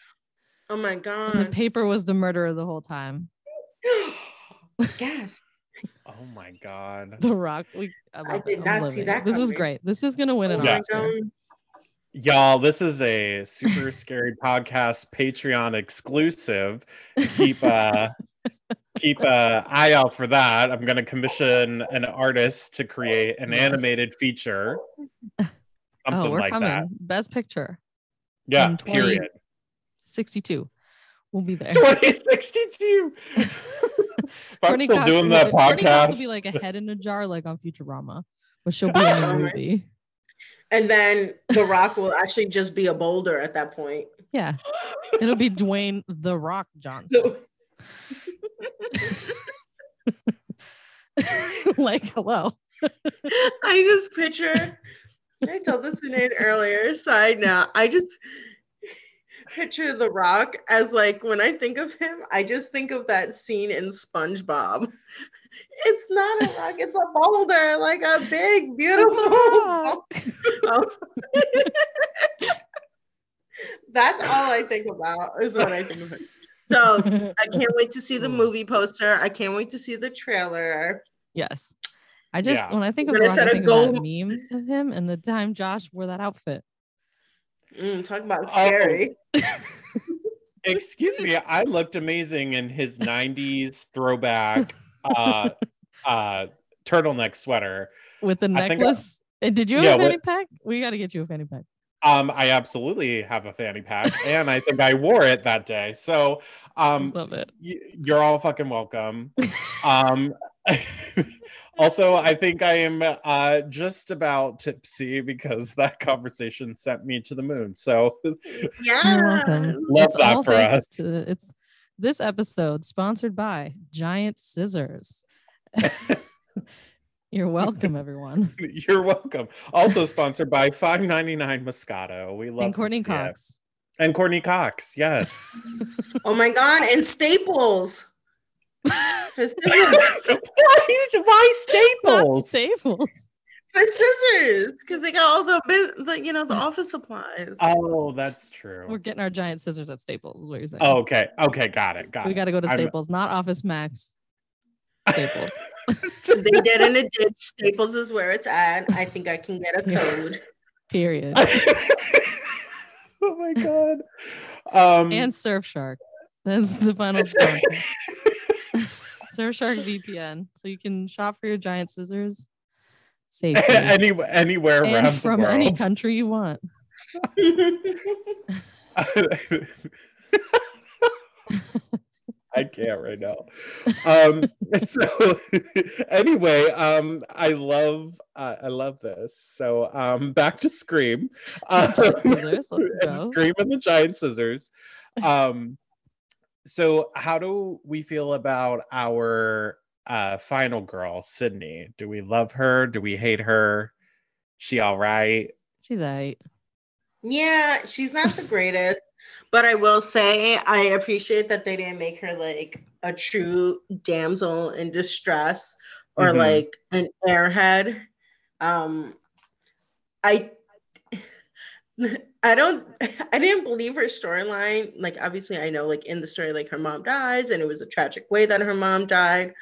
Speaker 1: Oh my
Speaker 2: And the paper was the murderer the whole time.
Speaker 1: yes.
Speaker 3: oh my god.
Speaker 2: The Rock. We, I, love it.
Speaker 1: did
Speaker 2: I'm
Speaker 1: not see
Speaker 2: living.
Speaker 1: that
Speaker 2: This is great. This is gonna win an
Speaker 1: Oh
Speaker 3: Yeah.
Speaker 2: Oscar.
Speaker 1: god.
Speaker 3: Y'all, this is a super scary podcast Patreon exclusive. Keep uh keep an eye out for that. I'm gonna commission an artist to create an
Speaker 2: Yes.
Speaker 3: animated feature. Oh, Something
Speaker 2: Oh, we're
Speaker 3: like
Speaker 2: coming.
Speaker 3: that.
Speaker 2: Best picture.
Speaker 3: Yeah,
Speaker 2: in 20
Speaker 3: period.
Speaker 2: 62. We'll be there.
Speaker 3: 2062. if I'm still
Speaker 2: Cox
Speaker 3: doing
Speaker 2: will-
Speaker 3: that
Speaker 2: Courteney Cox will
Speaker 3: podcast.
Speaker 2: be like a head in a jar, like on Futurama, but she'll be in the
Speaker 1: Oh
Speaker 2: movie.
Speaker 1: And then The Rock will actually just be a boulder at that point.
Speaker 2: Yeah, it'll be Dwayne the Rock Johnson.
Speaker 1: So,
Speaker 2: like, hello.
Speaker 1: I just picture. I told this to Nate earlier. Side note, I just picture The Rock as like when I think of him, I just think of that scene in SpongeBob. It's not a rock; it's a boulder, like a big, beautiful. Oh. That's all I think about. Is what I think of him. So I can't wait to see the movie poster. I can't wait to see the trailer.
Speaker 2: yes. I just
Speaker 3: Yeah.
Speaker 2: when I think of
Speaker 1: We're
Speaker 2: the
Speaker 1: gonna
Speaker 2: Rock, I
Speaker 1: set a
Speaker 2: think of that meme of him and the time Josh wore that outfit.
Speaker 1: Mm, talk about
Speaker 3: Oh.
Speaker 1: scary.
Speaker 3: Excuse me, I looked amazing in his 90s throwback uh uh turtleneck sweater.
Speaker 2: with the
Speaker 3: I I-
Speaker 2: necklace. And did you have
Speaker 3: Yeah,
Speaker 2: a
Speaker 3: what-
Speaker 2: fanny pack? We got to get you a fanny pack.
Speaker 3: Um, I absolutely have a fanny pack, and I think I wore it that day. So, um,
Speaker 2: Love it.
Speaker 3: y- you're all fucking welcome. Um, also, I think I am uh, just about tipsy because that conversation sent me to the moon. So,
Speaker 1: Yeah.
Speaker 2: You're welcome.
Speaker 3: Love
Speaker 2: it's
Speaker 3: that for us.
Speaker 2: To, it's this episode sponsored by Giant Scissors. You're welcome, everyone.
Speaker 3: you're welcome. Also sponsored by 5.99 Moscato. We love
Speaker 2: and Courteney
Speaker 3: see it.
Speaker 2: Cox.
Speaker 3: and Courteney Cox. Yes.
Speaker 1: Oh my god, and Staples. For scissors.
Speaker 3: why, why
Speaker 2: Not
Speaker 3: Staples?
Speaker 2: Staples.
Speaker 1: For scissors. Because they got all the, the, you know, the office supplies.
Speaker 3: Oh, that's true.
Speaker 2: We're getting our giant scissors at Staples, is what you're saying.
Speaker 3: Oh, okay. Okay, got it. Got
Speaker 2: we
Speaker 3: it.
Speaker 2: got to go to
Speaker 3: I'm-
Speaker 2: Staples, not Office Max. Staples.
Speaker 1: they did and it did. Staples is where it's at. I think I can get a code.
Speaker 2: Period.
Speaker 3: oh my god. Um
Speaker 2: and Surfshark. That's the final sponsor. Surfshark VPN, so you can shop for your giant scissors safely
Speaker 3: any, anywhere around
Speaker 2: and from
Speaker 3: the
Speaker 2: any country you want.
Speaker 3: I can't right now. Um, so anyway, um, I love uh, I love this. So um, back to Scream. Um,
Speaker 2: Giant scissors, let's
Speaker 3: and
Speaker 2: go.
Speaker 3: Scream and the Giant Scissors. Um, so how do we feel about our uh, final girl, Sidney? Do we love her? Do we hate her? She all right?
Speaker 2: She's alright.
Speaker 1: yeah, she's not the greatest, but I will say I appreciate that they didn't make her like a true damsel in distress or
Speaker 3: Mhm.
Speaker 1: like an airhead. Um, I I don't I didn't believe her storyline. Like obviously I know like in the story like her mom dies and it was a tragic way that her mom died.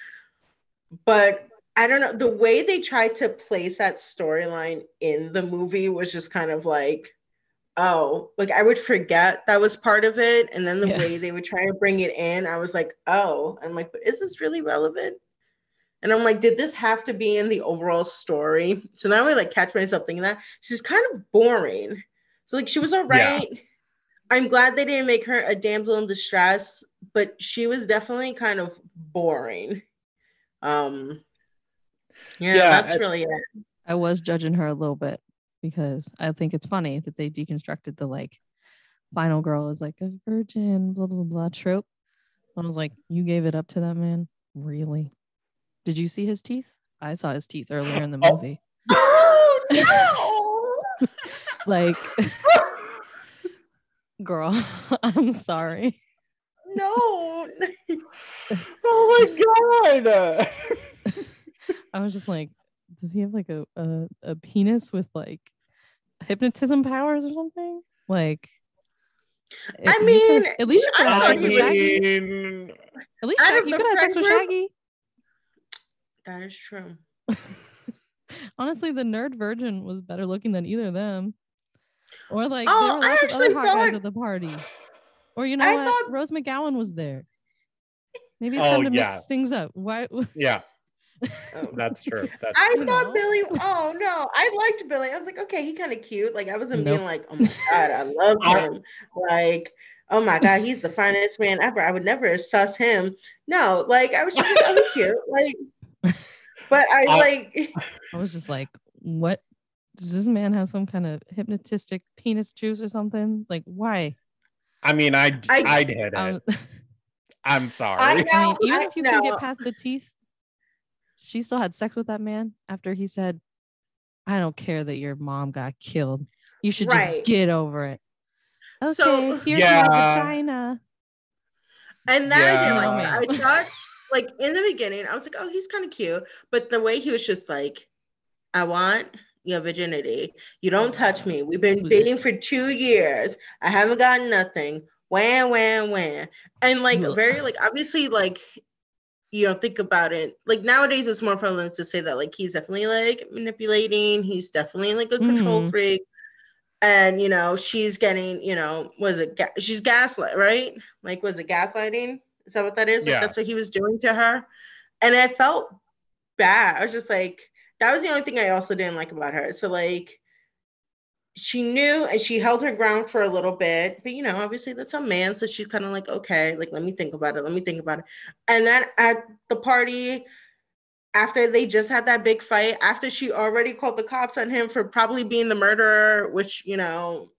Speaker 1: But I don't know the way they tried to place that storyline in the movie was just kind of like oh, like I would forget that was part of it and then the
Speaker 2: Yeah.
Speaker 1: way they would try to bring it in I was like, "Oh." I'm like, "But is this really relevant?" And I'm like, did this have to be in the overall story? So now I like catch myself thinking that she's kind of boring. So like she was all right. Yeah. I'm glad they didn't make her a damsel in distress, but she was definitely kind of boring. Um yeah,
Speaker 3: Yeah,
Speaker 1: that's
Speaker 3: I-
Speaker 1: really it.
Speaker 2: I was judging her a little bit because I think it's funny that they deconstructed the like final girl is like a virgin, blah blah blah trope. I was like, you gave it up to that man? Really? Did you see his teeth? I saw his teeth earlier in the
Speaker 3: Oh.
Speaker 2: movie.
Speaker 1: Oh no!
Speaker 2: Like, girl, I'm sorry.
Speaker 1: no.
Speaker 3: Oh my god!
Speaker 2: I was just like, does he have like a a, a penis with like hypnotism powers or something? Like,
Speaker 1: I mean,
Speaker 2: could- at least you could have sex
Speaker 1: he
Speaker 2: with Shaggy. At least Shaggy, you could have sex with Shaggy.
Speaker 1: That is true.
Speaker 2: Honestly, the nerd virgin was better looking than either of them. Or like
Speaker 1: Oh,
Speaker 2: there were
Speaker 1: I
Speaker 2: lots of other hot guys
Speaker 1: like-
Speaker 2: at the party. Or you know
Speaker 1: I
Speaker 2: what?
Speaker 1: thought-
Speaker 2: Rose McGowan was there. Maybe it's
Speaker 3: Oh,
Speaker 2: time to
Speaker 3: yeah.
Speaker 2: mix things up. Why?
Speaker 3: yeah,
Speaker 1: Oh.
Speaker 3: that's true. That's
Speaker 1: I
Speaker 2: You
Speaker 1: thought? Billy. Oh no, I liked Billy. I was like, okay, he kind of cute. Like I wasn't
Speaker 2: Nope.
Speaker 1: being like, oh my god, I love him. Like, oh my god, he's the finest man ever. I would never suss him. No, like I was just like, oh, cute. Like, but I
Speaker 3: I-
Speaker 1: like.
Speaker 2: I was just like, what? Does this man have some kind of hypnotistic penis juice or something? Like, why?
Speaker 3: I mean, I
Speaker 1: I-
Speaker 3: I, did it.
Speaker 2: Um,
Speaker 3: I'm sorry.
Speaker 1: I
Speaker 2: I mean, even
Speaker 1: I
Speaker 2: if you can get past the teeth, she still had sex with that man after he said, I don't care that your mom got killed. You should
Speaker 1: Right.
Speaker 2: just get over it. Okay,
Speaker 1: So-
Speaker 2: here's
Speaker 3: Yeah.
Speaker 2: my vagina.
Speaker 1: And that I didn't like.
Speaker 2: Oh,
Speaker 1: I thought, like in the beginning, I was like, oh, he's kind of cute. But the way he was just like, I want your virginity. You don't touch me. We've been dating for two years. I haven't gotten nothing. Wham, wham, wham. And like very like obviously like you know think about it. Like nowadays it's more prevalent to say that like he's definitely like manipulating. He's definitely like a control
Speaker 2: Mhm.
Speaker 1: freak. And you know she's getting you know was it ga- she's gaslight right? Like was it gaslighting? Is that what that is? Like
Speaker 3: Yeah.
Speaker 1: that's what he was doing to her? And i felt bad. I was just like that was the only thing i also didn't like about her. So like she knew and she held her ground for a little bit, but you know, obviously that's a man. So she's kind of like, okay, like, let me think about it. Let me think about it. And then at the party, after they just had that big fight, after she already called the cops on him for probably being the murderer, which, you know,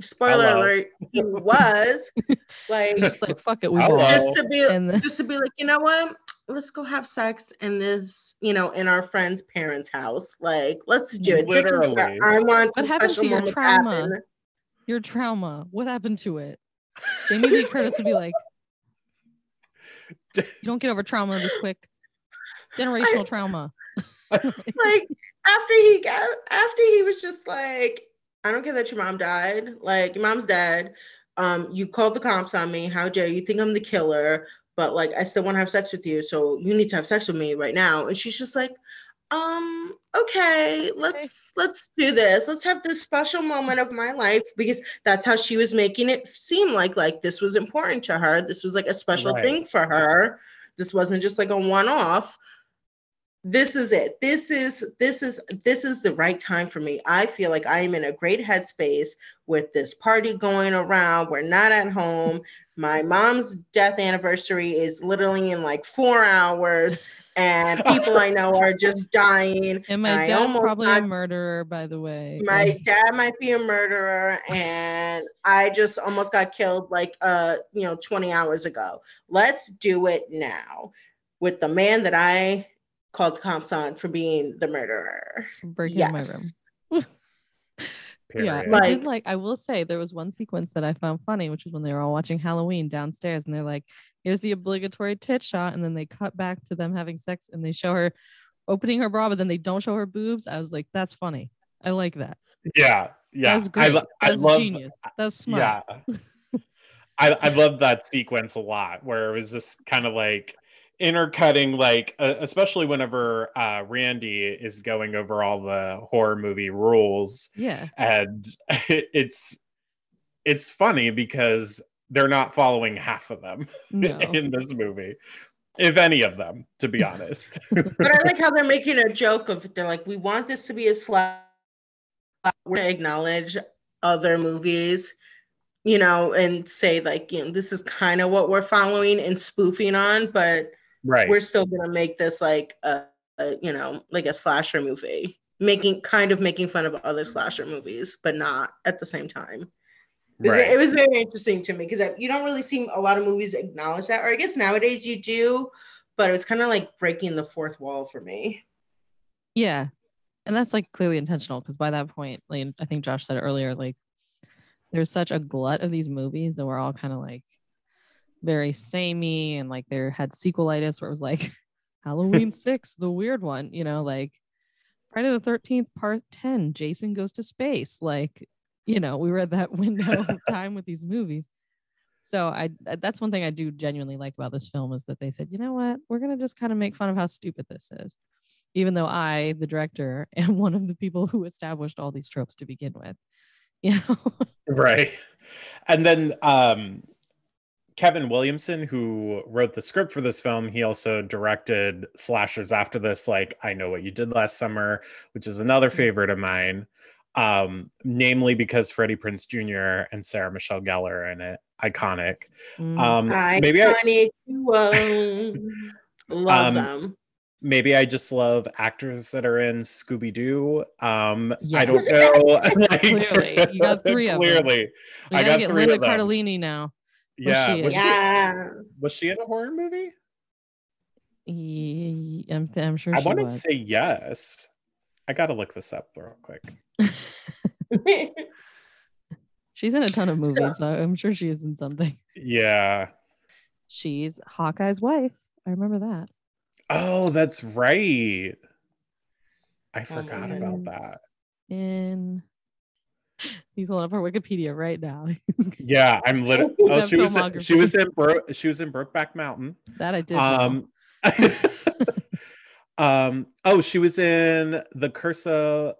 Speaker 1: spoiler
Speaker 3: Hello.
Speaker 1: alert, he was like,
Speaker 2: like fuck it, we
Speaker 1: just to be
Speaker 2: then-
Speaker 1: just to be like, you know what? Let's go have sex in this, you know, in our friend's parents' house. Like, let's do it. This is where I want
Speaker 2: What happened to your trauma?
Speaker 1: happen.
Speaker 2: Your trauma. What happened to it? Jamie Lee Curtis would be like, "You don't get over trauma this quick. Generational trauma."
Speaker 1: like after he got after he was just like i don't care that your mom died like your mom's dead um you called the cops on me how dare you think i'm the killer but like i still want to have sex with you so you need to have sex with me right now. And she's just like um okay. let's let's do this. Let's have this special moment of my life because that's how she was making it seem like like this was important to her. This was like a special
Speaker 3: Right.
Speaker 1: thing for her. This wasn't just like a one-off this is it. This is this is this is the right time for me. I feel like i am in a great headspace with this party going around. We're not at home. My mom's death anniversary is literally in like four hours and people i know are just dying.
Speaker 2: And my
Speaker 1: And I
Speaker 2: dad's probably
Speaker 1: got-
Speaker 2: a murderer, by the way.
Speaker 1: my dad might be a murderer and i just almost got killed like uh you know 20 hours ago. Let's do it now. With the man that i called the cops on for being the murderer
Speaker 2: breaking in my room.
Speaker 1: yes
Speaker 3: Period.
Speaker 2: Yeah, I
Speaker 1: Like-
Speaker 2: did like. I will say there was one sequence that I found funny, which was when they were all watching Halloween downstairs, and they're like, "Here's the obligatory tit shot," and then they cut back to them having sex, and they show her opening her bra, but then they don't show her boobs. I was like, "That's funny. I like that.
Speaker 3: yeah, yeah.
Speaker 2: That's
Speaker 3: I,
Speaker 2: great.
Speaker 3: lo- I
Speaker 2: That's
Speaker 3: love,
Speaker 2: genius. That's smart."
Speaker 3: Yeah. I, I love that sequence a lot where it was just kind of like intercutting like uh, especially whenever uh randy is going over all the horror movie rules.
Speaker 2: Yeah,
Speaker 3: and it's it's funny because they're not following half of them
Speaker 2: no,
Speaker 3: in this movie if any of them to be honest.
Speaker 1: But i like how they're making a joke of they're like we want this to be a slap we're gonna acknowledge other movies you know and say like you know this is kind of what we're following and spoofing on but
Speaker 3: right.
Speaker 1: we're still gonna make this like a, a you know like a slasher movie making kind of making fun of other slasher movies but not at the same time. It was,
Speaker 3: right.
Speaker 1: it was very interesting to me because you don't really see a lot of movies acknowledge that or i guess nowadays you do but it was kind of like breaking the fourth wall for me.
Speaker 2: Yeah, and that's like clearly intentional because by that point, like I think Josh said it earlier, like there's such a glut of these movies that we're all kind of like very samey and like they had sequelitis where it was like Halloween six, the weird one, you know, like Friday the thirteenth part ten, Jason goes to space. Like, you know, we were at that window of time with these movies. So I that's one thing I do genuinely like about this film is that they said, you know what, we're gonna just kind of make fun of how stupid this is. Even though I, the director, am one of the people who established all these tropes to begin with. You know?
Speaker 3: right and then um kevin williamson who wrote the script for this film he also directed slashers after this like i know what you did last summer which is another favorite of mine um namely because freddie prinze jr and sarah michelle gellar are in it iconic
Speaker 2: Mm.
Speaker 3: um maybe i
Speaker 1: Iconic love
Speaker 3: Um,
Speaker 1: them
Speaker 3: maybe i just love actors that are in scooby-doo um i don't know like,
Speaker 2: Clearly. You got three of them.
Speaker 3: clearly I got
Speaker 2: get
Speaker 3: three
Speaker 2: Linda
Speaker 3: of them.
Speaker 2: Cardellini now.
Speaker 3: Yeah
Speaker 2: she
Speaker 3: was
Speaker 2: is.
Speaker 3: she,
Speaker 1: yeah
Speaker 3: was she in a horror movie
Speaker 2: Ye- I'm, I'm sure
Speaker 3: I
Speaker 2: she
Speaker 3: want to say yes. I gotta look this up real quick.
Speaker 2: She's in a ton of
Speaker 1: So-
Speaker 2: movies, so I'm sure she is in something.
Speaker 3: Yeah.
Speaker 2: She's Hawkeye's wife. I remember that.
Speaker 3: Oh, that's right. I forgot about that.
Speaker 2: In he's holding up her Wikipedia right now.
Speaker 3: Yeah, I'm literally. Oh, she was. In,
Speaker 2: filmography.
Speaker 3: she was in. Bro- she was in Brokeback Mountain.
Speaker 2: that I did. know.
Speaker 3: Um. um. Oh, she was in the Curse of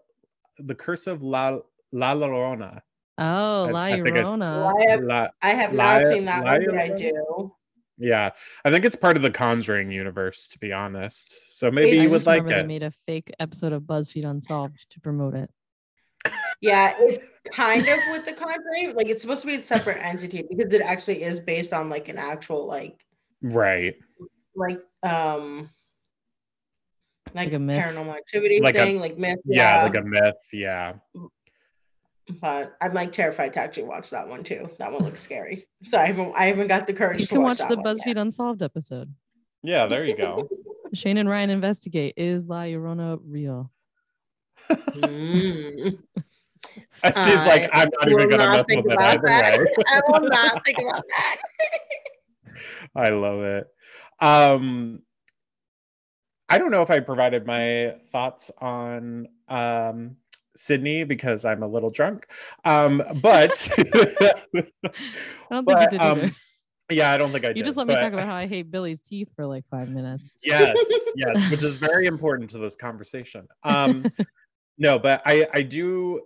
Speaker 3: the Curse of La La Llorona.
Speaker 2: oh,
Speaker 3: I-
Speaker 2: La
Speaker 3: I think
Speaker 2: Llorona.
Speaker 1: I have,
Speaker 3: La,
Speaker 1: I have not
Speaker 3: Liar-
Speaker 1: seen that one, but I do.
Speaker 3: yeah, I think it's part of the Conjuring universe, to be honest. So maybe
Speaker 1: I
Speaker 3: you would like
Speaker 2: remember
Speaker 3: it.
Speaker 2: they made a fake episode of BuzzFeed Unsolved to promote it.
Speaker 1: Yeah, it's kind of with the Conjuring. Like it's supposed to be a separate entity because it actually is based on like an actual like
Speaker 3: Right.
Speaker 1: like um like,
Speaker 2: Like a myth.
Speaker 1: paranormal activity
Speaker 3: Like a-
Speaker 1: thing, like myth.
Speaker 3: Yeah,
Speaker 1: Yeah,
Speaker 3: like a myth. Yeah.
Speaker 1: but I'm like terrified to actually watch that one too. That one looks scary. So I haven't I haven't got the courage
Speaker 2: You
Speaker 1: to
Speaker 2: can watch
Speaker 1: that
Speaker 2: the
Speaker 1: one
Speaker 2: BuzzFeed Unsolved episode.
Speaker 3: Yeah, there you go.
Speaker 2: Shane and Ryan investigate is La Llorona real?
Speaker 1: Mm.
Speaker 3: And she's like,
Speaker 1: I
Speaker 3: I'm not even gonna
Speaker 1: not
Speaker 3: mess with it either
Speaker 1: that.
Speaker 3: way.
Speaker 1: I will not think about that.
Speaker 3: I love it. Um, I don't know if I provided my thoughts on um, Sidney because I'm a little drunk. Um, but
Speaker 2: I don't think
Speaker 3: But,
Speaker 2: you did
Speaker 3: um, yeah, I don't think I did.
Speaker 2: You just let me talk about how I hate Billy's teeth for like five minutes.
Speaker 3: yes, yes, which is very important to this conversation. Um, no, but I I do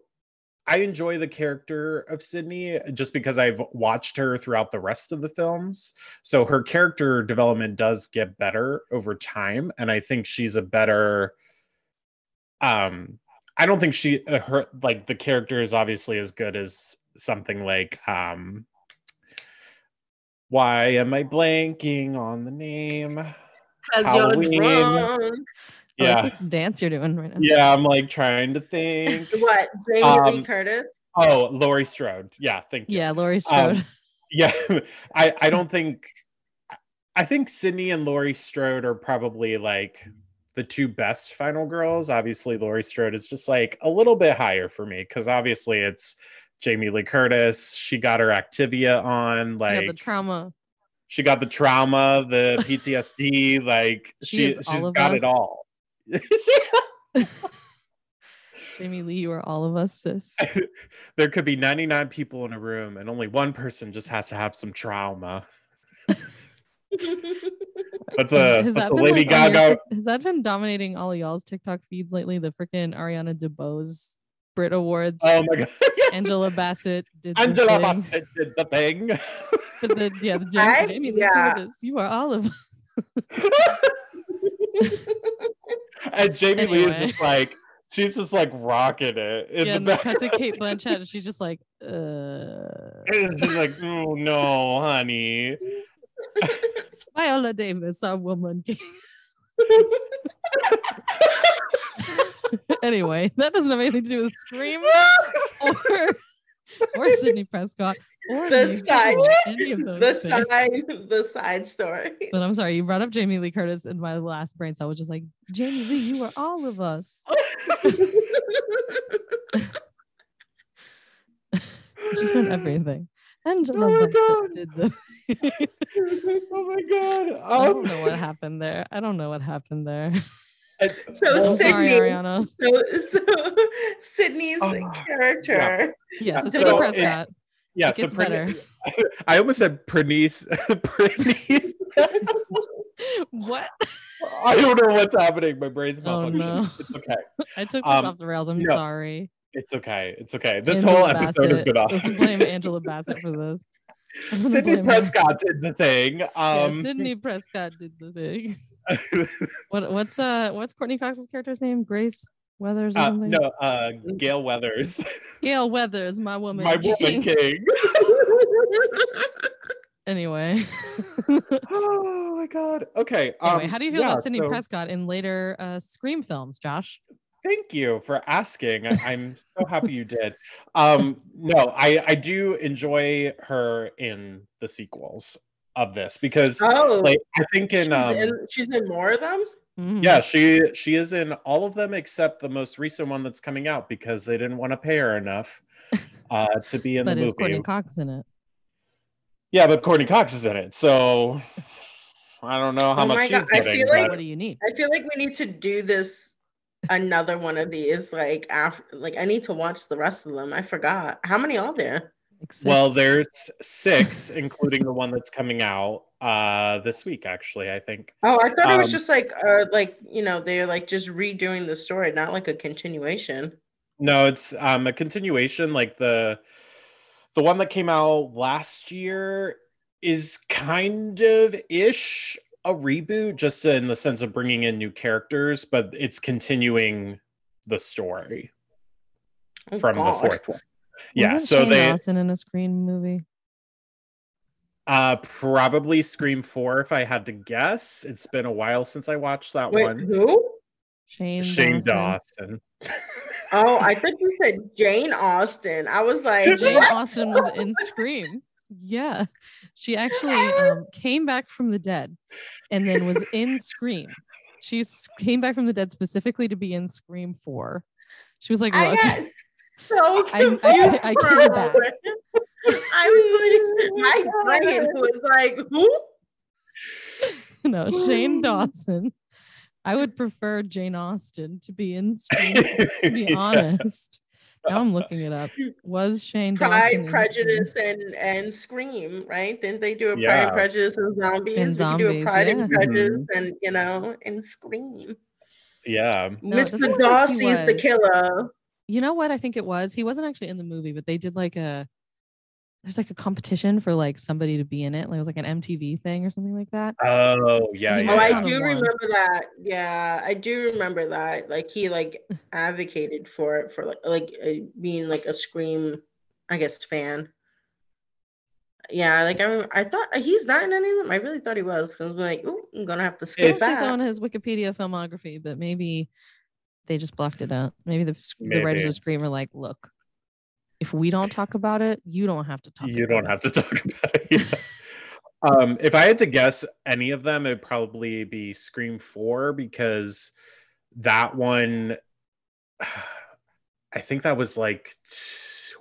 Speaker 3: I enjoy the character of Sidney just because I've watched her throughout the rest of the films. So her character development does get better over time, and I think she's a better. Um, I don't think she uh, her like the character is obviously as good as something like um. Why am I blanking on the name?
Speaker 1: Because you're drunk.
Speaker 2: I like
Speaker 3: Yeah,
Speaker 2: this dance you're doing right now.
Speaker 3: yeah. I'm like trying to think.
Speaker 1: What? Jamie Lee
Speaker 3: Um,
Speaker 1: Curtis?
Speaker 3: Oh, Laurie Strode. Yeah, thank you.
Speaker 2: Yeah, Laurie Strode.
Speaker 3: Yeah, I I don't think I think Sidney and Laurie Strode are probably like the two best final girls. Obviously, Laurie Strode is just like a little bit higher for me because obviously it's Jamie Lee Curtis. She got her Activia on, like
Speaker 2: got the trauma.
Speaker 3: she got the trauma, the PTSD, like
Speaker 2: She
Speaker 3: she,
Speaker 2: is all
Speaker 3: she's
Speaker 2: of
Speaker 3: got it all.
Speaker 2: Jamie Lee, you are all of us, sis.
Speaker 3: there could be 99 people in a room and only one person just has to have some trauma. That's a,
Speaker 2: Has
Speaker 3: that's a
Speaker 2: been,
Speaker 3: Lady
Speaker 2: like, on your
Speaker 3: Gaga.
Speaker 2: Has that been dominating all of y'all's TikTok feeds lately? The freaking Ariana DeBose Brit Awards.
Speaker 3: Oh my god.
Speaker 2: Angela Bassett did the
Speaker 3: Angela
Speaker 2: thing.
Speaker 3: Bassett did the thing.
Speaker 2: But the, yeah, the Jamie,
Speaker 1: I-
Speaker 2: Jamie Lee
Speaker 1: yeah.
Speaker 2: Curtis. You are all of us.
Speaker 3: And Jamie Lee is just like, she's just like rocking it. in
Speaker 2: Yeah,
Speaker 3: the
Speaker 2: and they
Speaker 3: back.
Speaker 2: cut to Cate Blanchett, and she's just like, uh.
Speaker 3: And she's like, oh no, honey.
Speaker 2: Viola Davis, our woman anyway, that doesn't have anything to do with Scream or or Sidney Prescott or
Speaker 1: The side-
Speaker 2: any of those
Speaker 1: the
Speaker 2: things.
Speaker 1: side, the side story.
Speaker 2: But I'm sorry, you brought up Jamie Lee Curtis, in my last brain cell was just like, Jamie Lee, you are all of us. She's been everything. And
Speaker 3: Oh my God. oh my god.
Speaker 2: I don't
Speaker 3: Um,
Speaker 2: know what happened there. I don't know what happened there.
Speaker 3: And-
Speaker 1: So
Speaker 3: well,
Speaker 2: I'm sorry,
Speaker 1: Sidney-
Speaker 2: Ariana.
Speaker 1: So, so Sidney's
Speaker 3: Oh,
Speaker 1: character.
Speaker 2: Yeah, so
Speaker 3: So
Speaker 2: Sidney
Speaker 3: it-
Speaker 2: Prescott.
Speaker 3: yeah,
Speaker 2: it
Speaker 3: so
Speaker 2: gets better.
Speaker 3: I almost said Bernice. Bernice.
Speaker 2: what?
Speaker 3: I don't know what's happening. My brain's malfunctioning.
Speaker 2: Oh,
Speaker 3: malfunctioning.
Speaker 2: no.
Speaker 3: It's okay.
Speaker 2: I took this
Speaker 3: Um,
Speaker 2: off the rails. I'm
Speaker 3: no.
Speaker 2: sorry.
Speaker 3: It's okay. It's okay. This
Speaker 2: Angela
Speaker 3: whole episode has
Speaker 2: Bassett.
Speaker 3: been off.
Speaker 2: Let's blame Angela Bassett for this. I'm
Speaker 3: Sidney
Speaker 2: blame her.
Speaker 3: Prescott did the thing.
Speaker 2: Yeah,
Speaker 3: Um,
Speaker 2: Sidney Prescott did the thing. What what's uh what's Courteney Cox's character's name? Grace Weathers or
Speaker 3: uh, no, uh, Gale Weathers,
Speaker 2: Gale Weathers, my woman.
Speaker 3: my woman
Speaker 2: king.
Speaker 3: king.
Speaker 2: Anyway.
Speaker 3: oh my god. Okay.
Speaker 2: anyway,
Speaker 3: um,
Speaker 2: how do you feel
Speaker 3: yeah,
Speaker 2: about Sidney
Speaker 3: so
Speaker 2: Prescott in later uh Scream films, Josh?
Speaker 3: Thank you for asking. I'm so happy you did. Um, no, I I do enjoy her in the sequels of this because
Speaker 1: Oh,
Speaker 3: like I think
Speaker 1: she's,
Speaker 3: in um
Speaker 1: in, she's in more of them.
Speaker 2: Mhm.
Speaker 3: yeah she she is in all of them except the most recent one that's coming out because they didn't want to pay her enough uh to be in
Speaker 2: but
Speaker 3: the
Speaker 2: is
Speaker 3: movie
Speaker 2: Courteney Cox in it?
Speaker 3: yeah but courteney cox is in it so i don't know how
Speaker 1: Oh
Speaker 3: much she's
Speaker 1: God, I
Speaker 3: getting
Speaker 1: feel like-
Speaker 2: What do you need?
Speaker 1: I feel like we need to do this another one of these like after like I need to watch the rest of them. I forgot. How many are there?
Speaker 2: Like
Speaker 3: well there's six including the one that's coming out uh this week actually i think
Speaker 1: Oh, I thought it was
Speaker 3: Um,
Speaker 1: just like uh like you know, they're like just redoing the story, not like a continuation.
Speaker 3: no it's um a continuation like the the one that came out last year is kind of ish a reboot just in the sense of bringing in new characters but it's continuing the story
Speaker 1: Oh,
Speaker 3: from the fourth one. Yeah,
Speaker 2: Wasn't
Speaker 3: so
Speaker 2: Shane
Speaker 3: they
Speaker 2: Dawson in a Scream movie.
Speaker 3: uh probably Scream 4 if I had to guess. It's been a while since I watched that
Speaker 1: Wait,
Speaker 3: one.
Speaker 1: who?
Speaker 2: Shane,
Speaker 3: Shane
Speaker 2: Dawson.
Speaker 3: Dawson.
Speaker 1: Oh, I thought you said Jane Austen. I was like,
Speaker 2: Jane
Speaker 1: what?
Speaker 2: Austen was in Scream. Yeah. She actually um, came back from the dead and then was in Scream. She came back from the dead specifically to be in Scream 4. She was like,
Speaker 1: I
Speaker 2: look,
Speaker 1: got so
Speaker 2: I- I-
Speaker 1: confused.
Speaker 2: I
Speaker 1: for
Speaker 2: came
Speaker 1: a
Speaker 2: back.
Speaker 1: moment. I was like, my brain was like, who?
Speaker 2: no, Shane Dawson. I would prefer Jane Austen to be in Scream, to be honest. Now I'm looking it up. Was Shane
Speaker 1: Pride,
Speaker 2: in
Speaker 1: Prejudice, and and Scream, right? Didn't they do a Pride
Speaker 3: Yeah.
Speaker 1: and Prejudice and Zombies?
Speaker 2: And
Speaker 1: we do a
Speaker 2: Zombies,
Speaker 1: Pride
Speaker 2: yeah.
Speaker 1: and Prejudice mm-hmm. and you know and Scream.
Speaker 3: yeah.
Speaker 2: No,
Speaker 1: Mr.
Speaker 2: doesn't like
Speaker 1: the killer.
Speaker 2: You know what? I think it was. He wasn't actually in the movie, but they did like a there's like a competition for like somebody to be in it. Like it was like an MTV thing or something like that.
Speaker 3: Oh, yeah. Yeah,
Speaker 1: Oh. I do
Speaker 2: have
Speaker 1: remember that. Yeah, I do remember that. Like he like advocated for it for like like uh, being like a Scream, I guess fan. Yeah, like I remember, I thought he's not in any of them. I really thought he was. 'cause I was like, ooh, I'm gonna have to
Speaker 2: It
Speaker 1: skip
Speaker 2: says
Speaker 1: that.
Speaker 2: on his Wikipedia filmography, but maybe they just blocked it out. Maybe the, sc- the writers of Scream are like, look, if we don't talk about it, you don't have to talk
Speaker 3: You
Speaker 2: about
Speaker 3: don't
Speaker 2: it.
Speaker 3: have to talk about it. yeah. um, if I had to guess any of them, it'd probably be Scream 4 because that one, I think that was like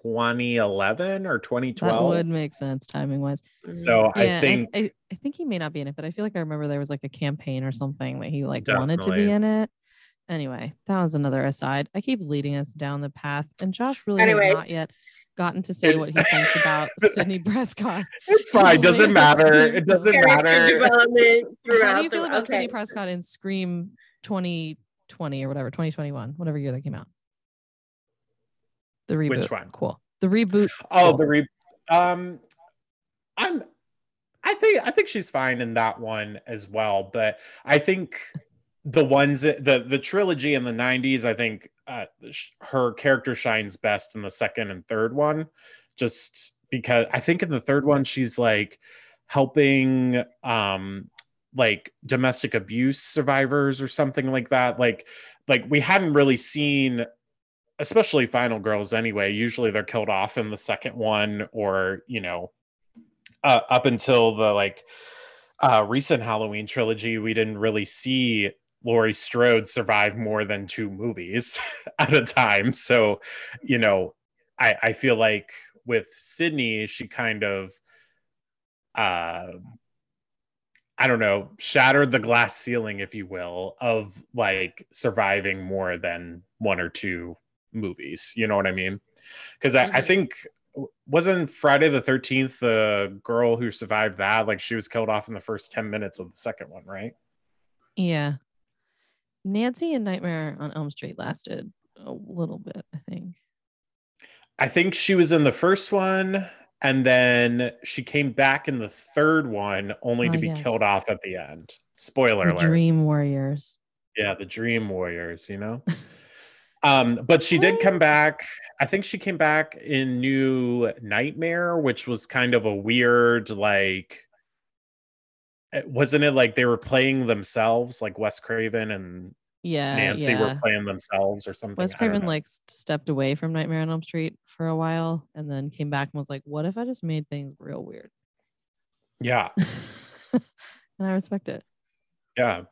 Speaker 3: 2011 or 2012.
Speaker 2: That
Speaker 3: 2012.
Speaker 2: would make sense timing wise.
Speaker 3: So I think
Speaker 2: I, I think he may not be in it, but I feel like I remember there was like a campaign or something that he like wanted to be in it. Anyway, that was another aside. I keep leading us down the path, and Josh really
Speaker 1: Anyways.
Speaker 2: has not yet gotten to say what he thinks about Sidney Prescott.
Speaker 3: it's fine. It doesn't matter. It doesn't matter.
Speaker 2: How do you feel about
Speaker 1: okay.
Speaker 2: Sidney Prescott in Scream 2020 or whatever, 2021, whatever year that came out? The reboot.
Speaker 3: Which one?
Speaker 2: Cool. The reboot.
Speaker 3: Oh,
Speaker 2: Cool.
Speaker 3: the re- um, I'm. I think I think she's fine in that one as well, but I think the ones that, the the trilogy in the '90s, I think uh, her character shines best in the second and third one, just because I think in the third one she's like helping um like domestic abuse survivors or something like that. Like like we hadn't really seen especially final girls anyway usually they're killed off in the second one or you know uh, up until the like uh recent halloween trilogy we didn't really see laurie strode survive more than two movies at a time so you know i i feel like with sidney she kind of uh I don't know, shattered the glass ceiling, if you will, of like surviving more than one or two movies. You know what I mean? Because I, I
Speaker 1: Mhm.
Speaker 3: think wasn't Friday the Thirteenth the girl who survived that? Like she was killed off in the first ten minutes of the second one, right?
Speaker 2: Yeah. Nancy and Nightmare on Elm Street lasted a little bit, I think.
Speaker 3: I think she was in the first one, and then she came back in the third one, only to
Speaker 2: Ah,
Speaker 3: be
Speaker 2: yes.
Speaker 3: killed off at the end. Spoiler
Speaker 2: The
Speaker 3: alert.
Speaker 2: Dream Warriors.
Speaker 3: Yeah, the Dream Warriors, you know. um, but she did come back. I think she came back in New Nightmare, which was kind of a weird, like, wasn't it like they were playing themselves, like Wes Craven and
Speaker 2: Yeah.
Speaker 3: Nancy
Speaker 2: yeah.
Speaker 3: were playing themselves or something?
Speaker 2: Wes Craven like stepped away from Nightmare on Elm Street for a while and then came back and was like, "What if I just made things real weird?"
Speaker 3: yeah,
Speaker 2: and I respect it.
Speaker 3: yeah.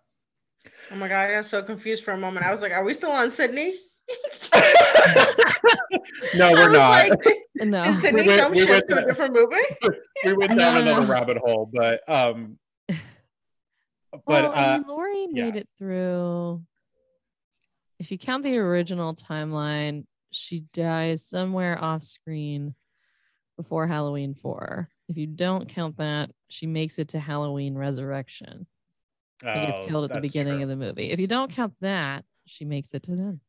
Speaker 1: Oh my god, I got so confused for a moment. I was like, "Are we still on Sidney?"
Speaker 3: no, we're not.
Speaker 1: Like,
Speaker 2: No,
Speaker 1: Did Sidney
Speaker 3: went- we
Speaker 1: ship
Speaker 3: went
Speaker 1: to a different movie?
Speaker 3: we went
Speaker 2: No,
Speaker 3: down
Speaker 2: no,
Speaker 3: another
Speaker 2: no.
Speaker 3: rabbit hole, but um, but
Speaker 2: well,
Speaker 3: uh,
Speaker 2: I mean, Laurie
Speaker 3: yeah.
Speaker 2: made it through. If you count the original timeline, she dies somewhere off screen before Halloween 4. If you don't count that, she makes it to Halloween Resurrection. She gets
Speaker 3: oh,
Speaker 2: killed at the beginning
Speaker 3: true.
Speaker 2: of the movie. If you don't count that, she makes it to then.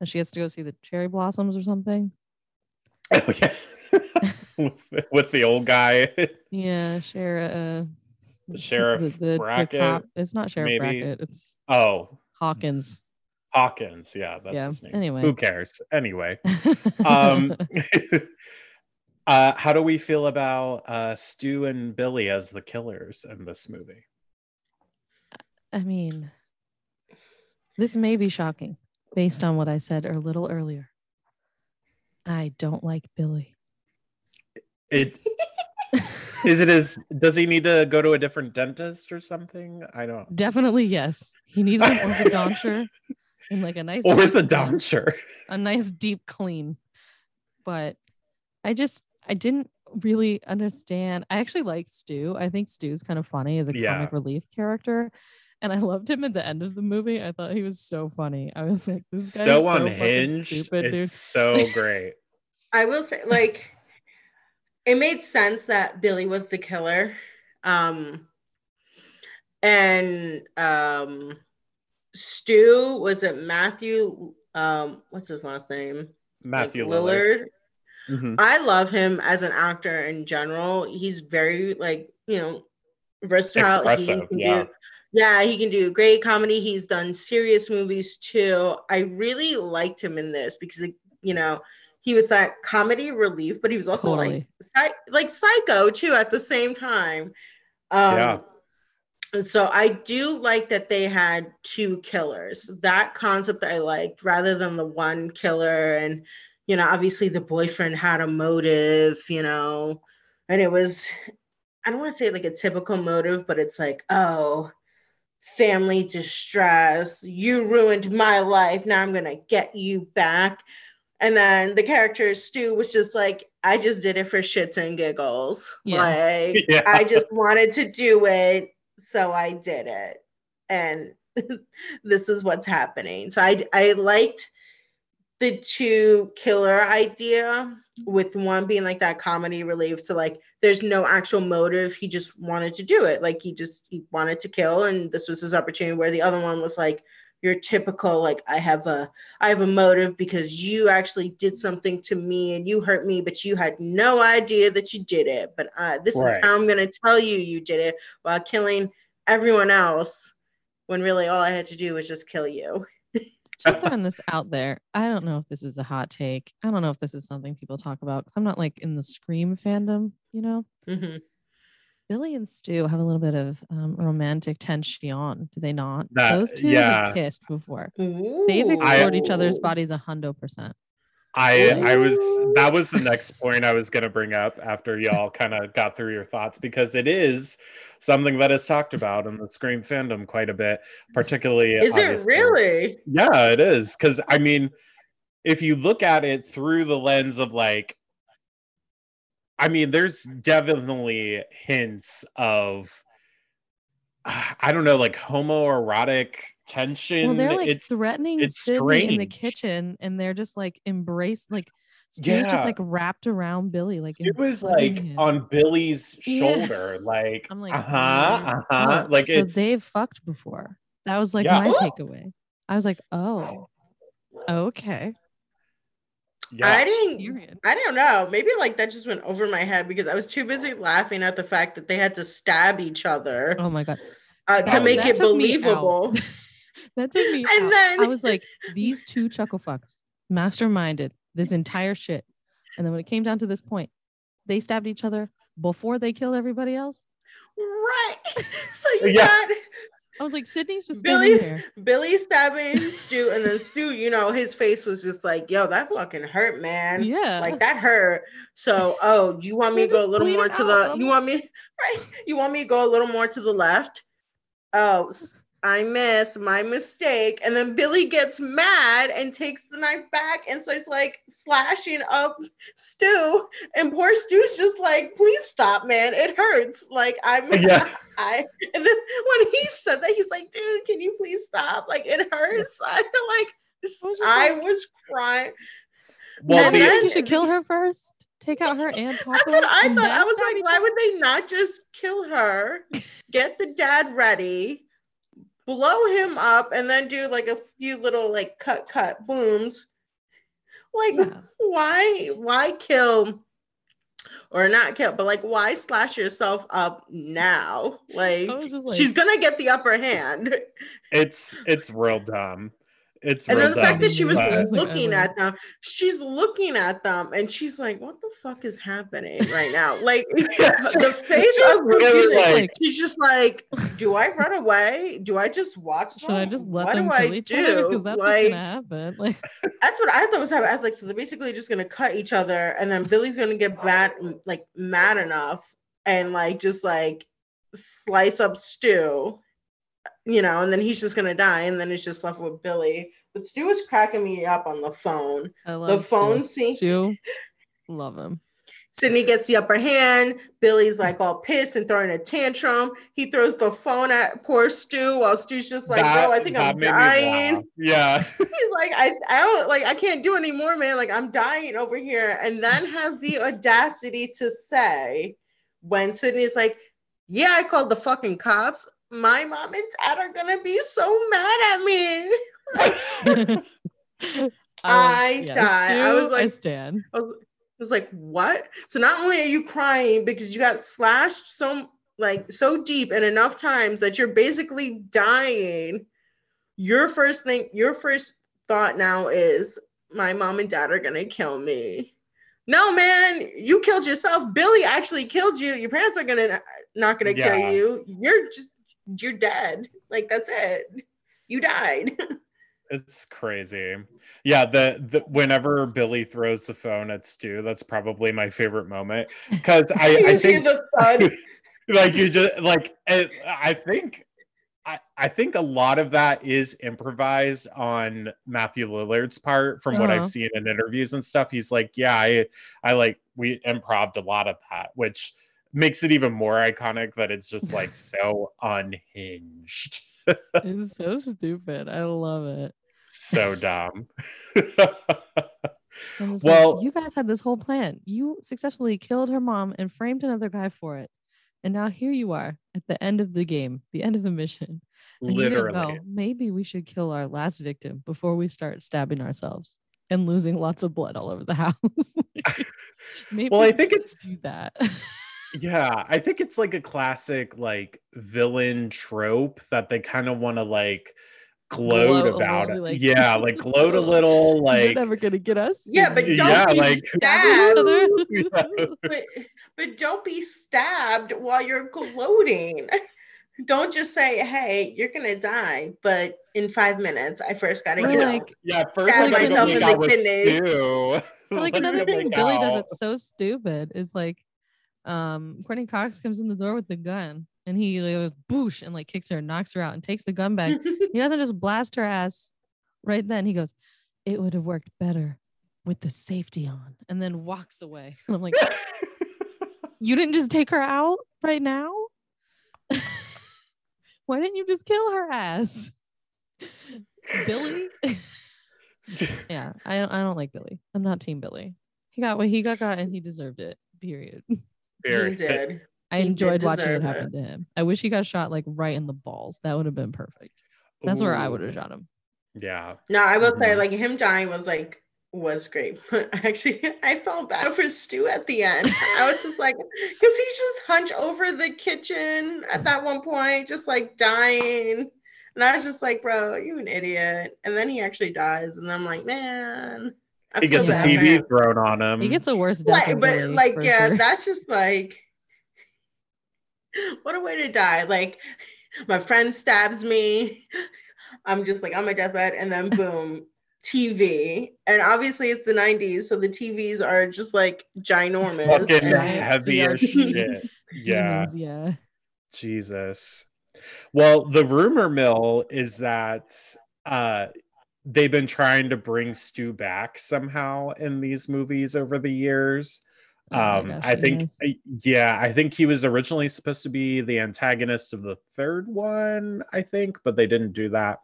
Speaker 2: And she gets to go see the cherry blossoms or something.
Speaker 3: Oh yeah, with, with the old guy.
Speaker 2: Yeah, share uh
Speaker 3: Sheriff
Speaker 2: the, the, the cop. It's not Sheriff
Speaker 3: maybe?
Speaker 2: Brackett, it's
Speaker 3: Oh,
Speaker 2: Hawkins.
Speaker 3: Hawkins. Yeah, that's
Speaker 2: Yeah,
Speaker 3: his name.
Speaker 2: anyway.
Speaker 3: who cares? Anyway, um, uh, how do we feel about uh, Stu and Billy as the killers in this movie?
Speaker 2: I mean, this may be shocking based on what I said a little earlier. I don't like Billy.
Speaker 3: It is it as does he need to go to a different dentist or something? I don't.
Speaker 2: Definitely yes. He needs an orthodonture and like a nice
Speaker 3: Orthodonture.
Speaker 2: a nice deep clean. But I just I didn't really understand. I actually like Stu. I think Stu's kind of funny as a
Speaker 3: Yeah.
Speaker 2: comic relief character. And I loved him at the end of the movie. I thought he was so funny. I was like, this guy
Speaker 3: So
Speaker 2: is so fucking
Speaker 3: unhinged.
Speaker 2: stupid, dude.
Speaker 3: it's so great.
Speaker 1: I will say, like, it made sense that Billy was the killer. Um, and um, Stu was it Matthew? Um, what's his last name?
Speaker 3: Matthew
Speaker 1: Like,
Speaker 3: Lillard. Mhm.
Speaker 1: I love him as an actor in general. He's very like you know versatile. He
Speaker 3: Expressive,
Speaker 1: can
Speaker 3: yeah.
Speaker 1: do- yeah, he can do great comedy. He's done serious movies too. I really liked him in this because you know he was that comedy relief, but he was also like
Speaker 2: Totally.
Speaker 1: psy- like psycho too at the same time. Um,
Speaker 3: Yeah.
Speaker 1: And so I do like that they had two killers. That concept I liked rather than the one killer. And, you know, obviously the boyfriend had a motive, you know, and it was, I don't want to say like a typical motive, but it's like, oh, family distress. You ruined my life. Now I'm going to get you back. And then the character Stu was just like, I just did it for shits and giggles.
Speaker 2: Yeah.
Speaker 1: Like,
Speaker 3: Yeah.
Speaker 1: I just wanted to do it, so I did it. And this is what's happening. So I I liked the two killer idea with one being like that comedy relief to like there's no actual motive he just wanted to do it like he just he wanted to kill and this was his opportunity where the other one was like your typical like i have a i have a motive because you actually did something to me and you hurt me but you had no idea that you did it but uh, this
Speaker 3: Right.
Speaker 1: is how i'm going to tell you you did it while killing everyone else when really all i had to do was just kill you
Speaker 2: just throwing this out there. I don't know if this is a hot take. I don't know if this is something people talk about because I'm not like in the Scream fandom, you know?
Speaker 1: Mhm.
Speaker 2: Billy and Stu have a little bit of um, romantic tension, do they not?
Speaker 3: That-
Speaker 2: Those two
Speaker 3: yeah.
Speaker 2: have kissed before. They've explored each other's bodies a hundo percent.
Speaker 3: I I was that was the next point I was gonna bring up after y'all kind of got through your thoughts because it is something that is talked about in the Scream fandom quite a bit, particularly.
Speaker 1: is it really
Speaker 3: Yeah, it is. Because I mean, if you look at it through the lens of like, I mean, there's definitely hints of, I don't know, like homoerotic tension.
Speaker 2: Well, they're like
Speaker 3: it's
Speaker 2: threatening
Speaker 3: it's
Speaker 2: Sidney in the kitchen and they're just like embraced, like Stu's
Speaker 3: Yeah.
Speaker 2: just like wrapped around Billy. Like
Speaker 3: It was like
Speaker 2: him.
Speaker 3: on Billy's
Speaker 2: Yeah.
Speaker 3: shoulder, like,
Speaker 2: I'm like,
Speaker 3: uh huh, uh huh,
Speaker 2: Oh,
Speaker 3: like
Speaker 2: so they've fucked before. That was like
Speaker 3: Yeah.
Speaker 2: my
Speaker 1: Oh.
Speaker 2: takeaway. I was like, oh, okay.
Speaker 3: Yeah.
Speaker 1: i didn't I don't know. Maybe like that just went over my head because I was too busy laughing at the fact that they had to stab each other
Speaker 2: Oh my god.
Speaker 1: uh, to
Speaker 3: that-
Speaker 1: make it
Speaker 2: took me out.
Speaker 1: believable.
Speaker 2: that took me
Speaker 1: And
Speaker 2: out.
Speaker 1: then-
Speaker 2: I was like, these two chuckle fucks masterminded this entire shit. And then when it came down to this point, they stabbed each other before they killed everybody else.
Speaker 1: right. So you
Speaker 3: Yeah.
Speaker 1: got
Speaker 2: I was like, Sidney's just
Speaker 1: Billy-. Billy stabbing Stu, and then Stu, you know, his face was just like, yo, that fucking hurt, man.
Speaker 2: Yeah.
Speaker 1: Like that hurt. So, oh, do you want me to go a little more to
Speaker 2: out,
Speaker 1: the? You want me right? You want me to go a little more to the left? Oh, I missed my mistake. And then Billy gets mad and takes the knife back and starts like slashing up Stu. And poor Stu's just like, please stop, man. It hurts. Like I'm
Speaker 3: Yeah.
Speaker 1: I and then when he said that, he's like, dude, can you please stop? Like it hurts. I feel like
Speaker 2: was just
Speaker 1: I
Speaker 2: like-
Speaker 1: was crying.
Speaker 3: well,
Speaker 1: And
Speaker 2: I think
Speaker 1: then-
Speaker 2: you should kill her first. Take out her and Papa.
Speaker 1: That's what I thought. I was like, why would they not just kill her, get the dad ready, blow him up, and then do like a few little like cut cut booms? Like
Speaker 2: Yeah.
Speaker 1: why why kill or not kill, but like why slash yourself up now? Like,
Speaker 2: I was just like,
Speaker 1: she's gonna get the upper hand.
Speaker 3: it's it's real dumb. It's
Speaker 1: And then the fact that she was
Speaker 2: but-
Speaker 1: looking
Speaker 2: ever.
Speaker 1: at them, she's looking at them and she's like, What the fuck is happening right now? Like the face
Speaker 3: She's
Speaker 1: of
Speaker 3: really like-
Speaker 1: she's just like, Do I run away? Do I just watch them?
Speaker 2: Should I just let
Speaker 1: what
Speaker 2: them
Speaker 1: do
Speaker 2: kill
Speaker 1: I
Speaker 2: each
Speaker 1: do?
Speaker 2: Because that's
Speaker 1: like,
Speaker 2: what's gonna happen. Like,
Speaker 1: that's what I thought was happening. I was like, so they're basically just gonna cut each other, and then Billy's gonna get mad, like mad enough, and like just like slice up Stu, you know, and then he's just gonna die, and then it's just left with Billy. But Stu was cracking me up on the phone.
Speaker 2: I love
Speaker 1: phone
Speaker 2: Stu.
Speaker 1: scene-
Speaker 2: Stu, love him.
Speaker 1: Sidney gets the upper hand. Billy's like all pissed and throwing a tantrum. He throws the phone at poor Stu while Stu's just like,
Speaker 3: That-
Speaker 1: bro, I think I'm
Speaker 3: made me
Speaker 1: dying.
Speaker 3: laugh. Yeah.
Speaker 1: He's like, I, I don't like, I can't do anymore, man. Like, I'm dying over here. And then has the audacity to say, when Sidney's like, Yeah, I called the fucking cops. My mom and dad are gonna be so mad at me. I
Speaker 2: was-
Speaker 1: died. I was like-
Speaker 2: I stand.
Speaker 1: I was, I was like, what? So not only are you crying because you got slashed so like so deep and enough times that you're basically dying, your first thing, your first thought now is my mom and dad are gonna kill me. No, man, you killed yourself. Billy actually killed you. Your parents are gonna uh, not gonna
Speaker 3: Yeah.
Speaker 1: kill you. You're just you're dead. Like that's it. You died.
Speaker 3: It's crazy. Yeah, the, the whenever Billy throws the phone at Stu, that's probably my favorite moment because I, I
Speaker 1: see
Speaker 3: think
Speaker 1: the thud.
Speaker 3: like you just like it, I think I, I think a lot of that is improvised on Matthew Lillard's part from what
Speaker 2: Uh-huh.
Speaker 3: I've seen in interviews and stuff. He's like, yeah, I I like we improved a lot of that, which makes it even more iconic that it's just like so unhinged.
Speaker 2: It's so stupid. I love it.
Speaker 3: so dumb. Well-
Speaker 2: like, you guys had this whole plan. You successfully killed her mom and framed another guy for it. And now here you are at the end of the game, the end of the mission. And
Speaker 3: Literally.
Speaker 2: go, maybe we should kill our last victim before we start stabbing ourselves and losing lots of blood all over the house. maybe
Speaker 3: Well, I think it's-
Speaker 2: do that.
Speaker 3: Yeah, I think it's like a classic like villain trope that they kind of want to like gloat
Speaker 2: Gloat
Speaker 3: about it.
Speaker 2: like,
Speaker 3: yeah, like gloat a little like
Speaker 2: You're
Speaker 3: like
Speaker 2: never gonna get us.
Speaker 1: Yeah, but don't
Speaker 3: Yeah,
Speaker 1: be
Speaker 3: like-
Speaker 2: Stabbing each
Speaker 1: stabbed.
Speaker 2: other.
Speaker 3: Yeah.
Speaker 1: but but don't be stabbed while you're gloating. Don't just say, "Hey, you're gonna die," but in five minutes, I first gotta get
Speaker 2: like,
Speaker 1: up.
Speaker 3: yeah, first
Speaker 1: Stab
Speaker 3: I
Speaker 2: myself
Speaker 3: make
Speaker 2: in
Speaker 1: the
Speaker 3: with
Speaker 1: kidney.
Speaker 2: Like another thing
Speaker 3: make
Speaker 2: Billy does
Speaker 3: out.
Speaker 2: it's so stupid is like um Courteney Cox comes in the door with the gun and he goes boosh and like kicks her and knocks her out and takes the gun back. he doesn't just blast her ass right then. He goes, It would have worked better with the safety on and then walks away. And I'm like, You didn't just take her out right now? Why didn't you just kill her ass? Billy? yeah, I don't I don't like Billy. I'm not team Billy. He got what he got got and he deserved it. Period.
Speaker 1: He did.
Speaker 2: I
Speaker 1: He did
Speaker 2: enjoyed watching it
Speaker 1: deserve
Speaker 2: happen to him. I wish he got shot like right in the balls. That would have been perfect. That's where I would have shot him.
Speaker 3: Yeah.
Speaker 1: No, I will say,
Speaker 3: Mhm.
Speaker 1: like him dying was like was great, but actually, I felt bad for Stu at the end. I was just like, because he's just hunched over the kitchen at that one point, just like dying. And I was just like, bro, you an idiot. And then he actually dies. And I'm like, man. I
Speaker 3: He gets a TV
Speaker 1: him.
Speaker 3: thrown on him.
Speaker 2: He gets a worse death.
Speaker 1: Like, but like, yeah,
Speaker 2: sure.
Speaker 1: that's just like, what a way to die. Like, my friend stabs me. I'm just like on my deathbed, and then boom, TV. And obviously, it's the 90s, so the TVs are just like ginormous.
Speaker 3: fucking
Speaker 2: Giant
Speaker 3: heavy as shit. Yeah.
Speaker 2: Demons, yeah.
Speaker 3: Jesus. Well, the rumor mill is that uh they've been trying to bring Stu back somehow in these movies over the years.
Speaker 2: Oh
Speaker 3: um
Speaker 2: gosh,
Speaker 3: I think uh, yeah, I think he was originally supposed to be the antagonist of the third one, I think, but they didn't do that.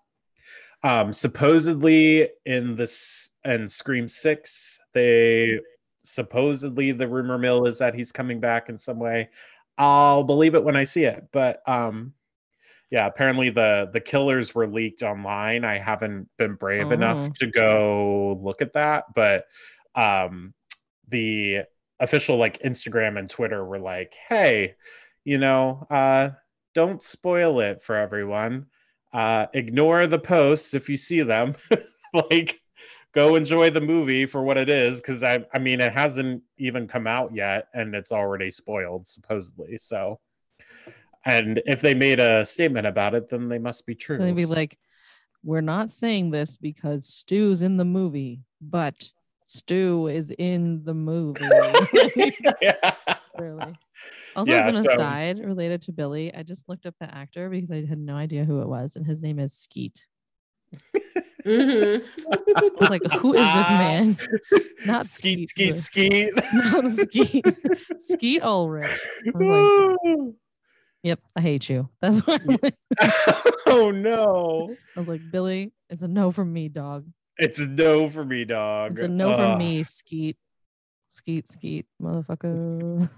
Speaker 3: Um supposedly in this and Scream 6, they supposedly the rumor mill is that he's coming back in some way. I'll believe it when I see it. But um yeah, apparently the the killers were leaked online. I haven't been brave
Speaker 2: Oh.
Speaker 3: enough to go look at that, but um the official like Instagram and Twitter were like, "Hey, you know, uh don't spoil it for everyone." uh, ignore the posts if you see them. like, go enjoy the movie for what it is, because I, I mean, it hasn't even come out yet, and it's already spoiled supposedly. So, and if they made a statement about it, then they must be true.
Speaker 2: They'd be like, we're not saying this because Stu's in the movie, but Stu is in the movie.
Speaker 3: yeah.
Speaker 2: really. Also,
Speaker 3: Yeah,
Speaker 2: as an
Speaker 3: so-
Speaker 2: aside related to Billy, I just looked up the actor because I had no idea who it was, and his name is Skeet.
Speaker 1: Mhm.
Speaker 2: I was like, who is this man? Not
Speaker 3: skeet,
Speaker 2: Skeet,
Speaker 3: skeet,
Speaker 2: so-
Speaker 3: skeet.
Speaker 2: Not Skeet. Skeet Ulrich. I was Yep, I hate you. That's why I'm
Speaker 3: oh no.
Speaker 2: I was like, Billy, it's a no from me, dog.
Speaker 3: It's a no for me, dog.
Speaker 2: It's a no
Speaker 3: Ugh.
Speaker 2: from me, Skeet. Skeet, Skeet, motherfucker.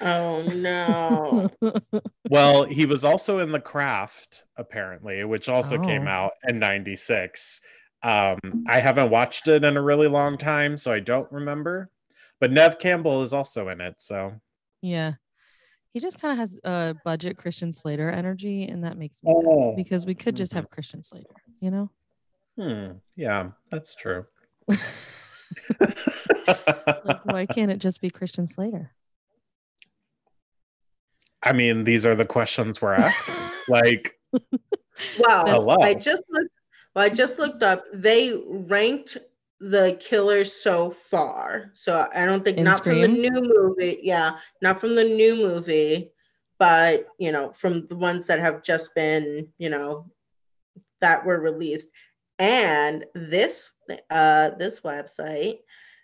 Speaker 1: oh no.
Speaker 3: Well, he was also in The Craft, apparently, which also came
Speaker 2: Oh.
Speaker 3: out in 96. Um, I haven't watched it in a really long time, so I don't remember. But Neve Campbell is also in it, so
Speaker 2: yeah. He just kind of has a budget Christian Slater energy, and that makes me
Speaker 3: Oh.
Speaker 2: sad because we could just
Speaker 3: Mhm.
Speaker 2: have Christian Slater, you know?
Speaker 3: hmm, yeah, that's true.
Speaker 2: Like, why can't it just be Christian Slater?
Speaker 3: I mean, these are the questions we're asking. like,
Speaker 1: Wow.
Speaker 3: Hello.
Speaker 1: I just looked well, I just looked up. They ranked the killers so far. So I don't think
Speaker 2: In
Speaker 1: not from the new movie. Yeah, not from the new movie, but you know, from the ones that have just been, you know, that were released. And this uh this website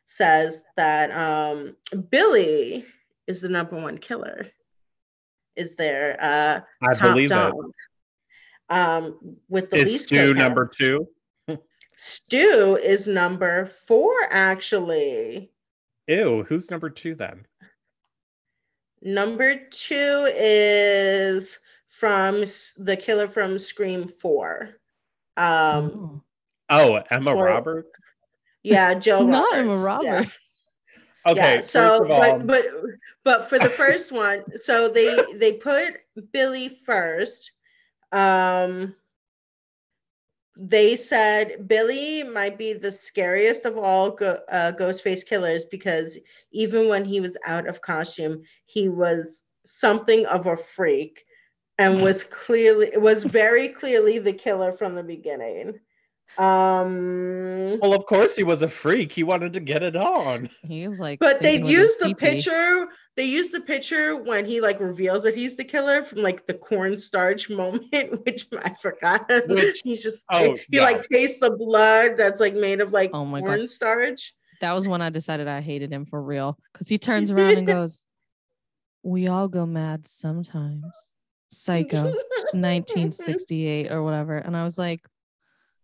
Speaker 1: says that um Billy is the number one killer. Is there uh
Speaker 3: I
Speaker 1: top
Speaker 3: believe it.
Speaker 1: dog. Um, with the
Speaker 3: Is
Speaker 1: least
Speaker 3: Stu number two?
Speaker 1: Stu is number four, actually.
Speaker 3: Ew, who's number two then?
Speaker 1: Number two is from the killer from Scream Four. Um,
Speaker 2: Oh.
Speaker 3: Emma
Speaker 1: Sorry.
Speaker 3: Roberts.
Speaker 1: yeah, Jill
Speaker 2: Not
Speaker 1: Roberts.
Speaker 2: Emma
Speaker 1: yeah.
Speaker 2: Roberts.
Speaker 3: Okay,
Speaker 1: yeah, so
Speaker 3: all,
Speaker 1: but, but but for the first one, so they they put Billy first. Um they said Billy might be the scariest of all go, uh, Ghostface killers because even when he was out of costume, he was something of a freak and was clearly was very clearly the killer from the beginning. Um
Speaker 3: well, of course he was a freak. He wanted to get it on.
Speaker 2: He was like,
Speaker 1: but they
Speaker 2: thinking with his
Speaker 1: used the picture. They used the picture when he like reveals that he's the killer from like the cornstarch moment, which I forgot.
Speaker 3: Which-
Speaker 1: he's just
Speaker 3: oh,
Speaker 1: he
Speaker 3: yeah.
Speaker 1: like tastes the blood that's like made of like
Speaker 2: Oh my God.
Speaker 1: cornstarch.
Speaker 2: That was when I decided I hated him for real. Because he turns around and goes, We all go mad sometimes. Psycho, 1968 or whatever. And I was like,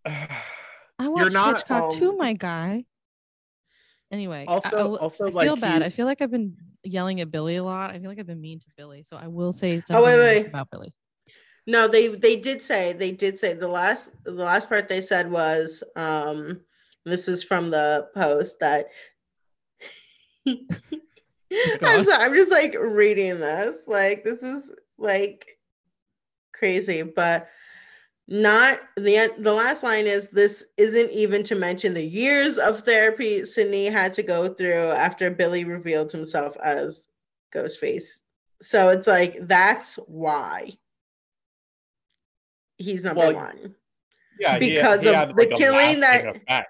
Speaker 2: I watched
Speaker 3: not,
Speaker 2: Hitchcock too,
Speaker 1: um,
Speaker 2: my guy. Anyway, I-
Speaker 3: Also-
Speaker 2: I, will-
Speaker 3: also,
Speaker 2: I feel
Speaker 3: like,
Speaker 2: bad.
Speaker 3: he-
Speaker 2: I feel like I've been yelling at Billy a lot. I feel like I've been mean to Billy. So I will say something
Speaker 1: Oh, wait, wait.
Speaker 2: about Billy.
Speaker 1: No, they they did say they did say the last the last part they said was um this is from the post that I'm sorry, I'm just like reading this. Like this is like crazy, but not the the last line is this isn't even to mention the years of therapy Sidney had to go through after Billy revealed himself as Ghostface. So it's like that's why he's number
Speaker 3: Well,
Speaker 1: one.
Speaker 3: yeah,
Speaker 1: because
Speaker 3: he
Speaker 1: of
Speaker 3: had,
Speaker 1: the
Speaker 3: like,
Speaker 1: killing that-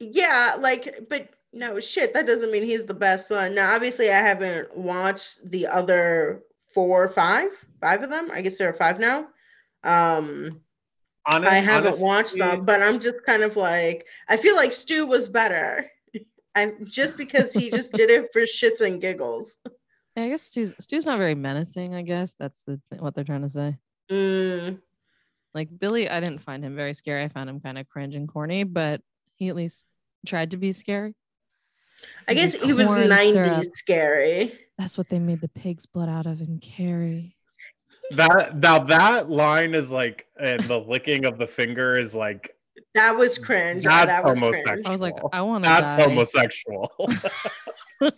Speaker 1: Yeah, like, but no shit, that doesn't mean he's the best one. Now, obviously, I haven't watched the other four, or five, five of them. I guess there are five now. Um,
Speaker 3: Honest-
Speaker 1: I haven't watched them, but I'm just kind of like, I feel like Stu was better. I'm just because he just did it for shits and giggles.
Speaker 2: Yeah, I guess Stu's, Stu's not very menacing. I guess that's the what they're trying to say.
Speaker 1: Mm,
Speaker 2: Like Billy, I didn't find him very scary. I found him kind of cringe and corny, but he at least tried to be scary.
Speaker 1: I guess he was
Speaker 2: corn
Speaker 1: 90s
Speaker 2: syrup.
Speaker 1: scary.
Speaker 2: That's what they made the pig's blood out of in Carrie.
Speaker 3: That now that line is like, and the licking of the finger is like,
Speaker 1: That was cringe.
Speaker 3: That's
Speaker 1: that was
Speaker 3: homosexual.
Speaker 1: cringe.
Speaker 2: I was like, I want to
Speaker 3: that's
Speaker 2: die.
Speaker 3: homosexual.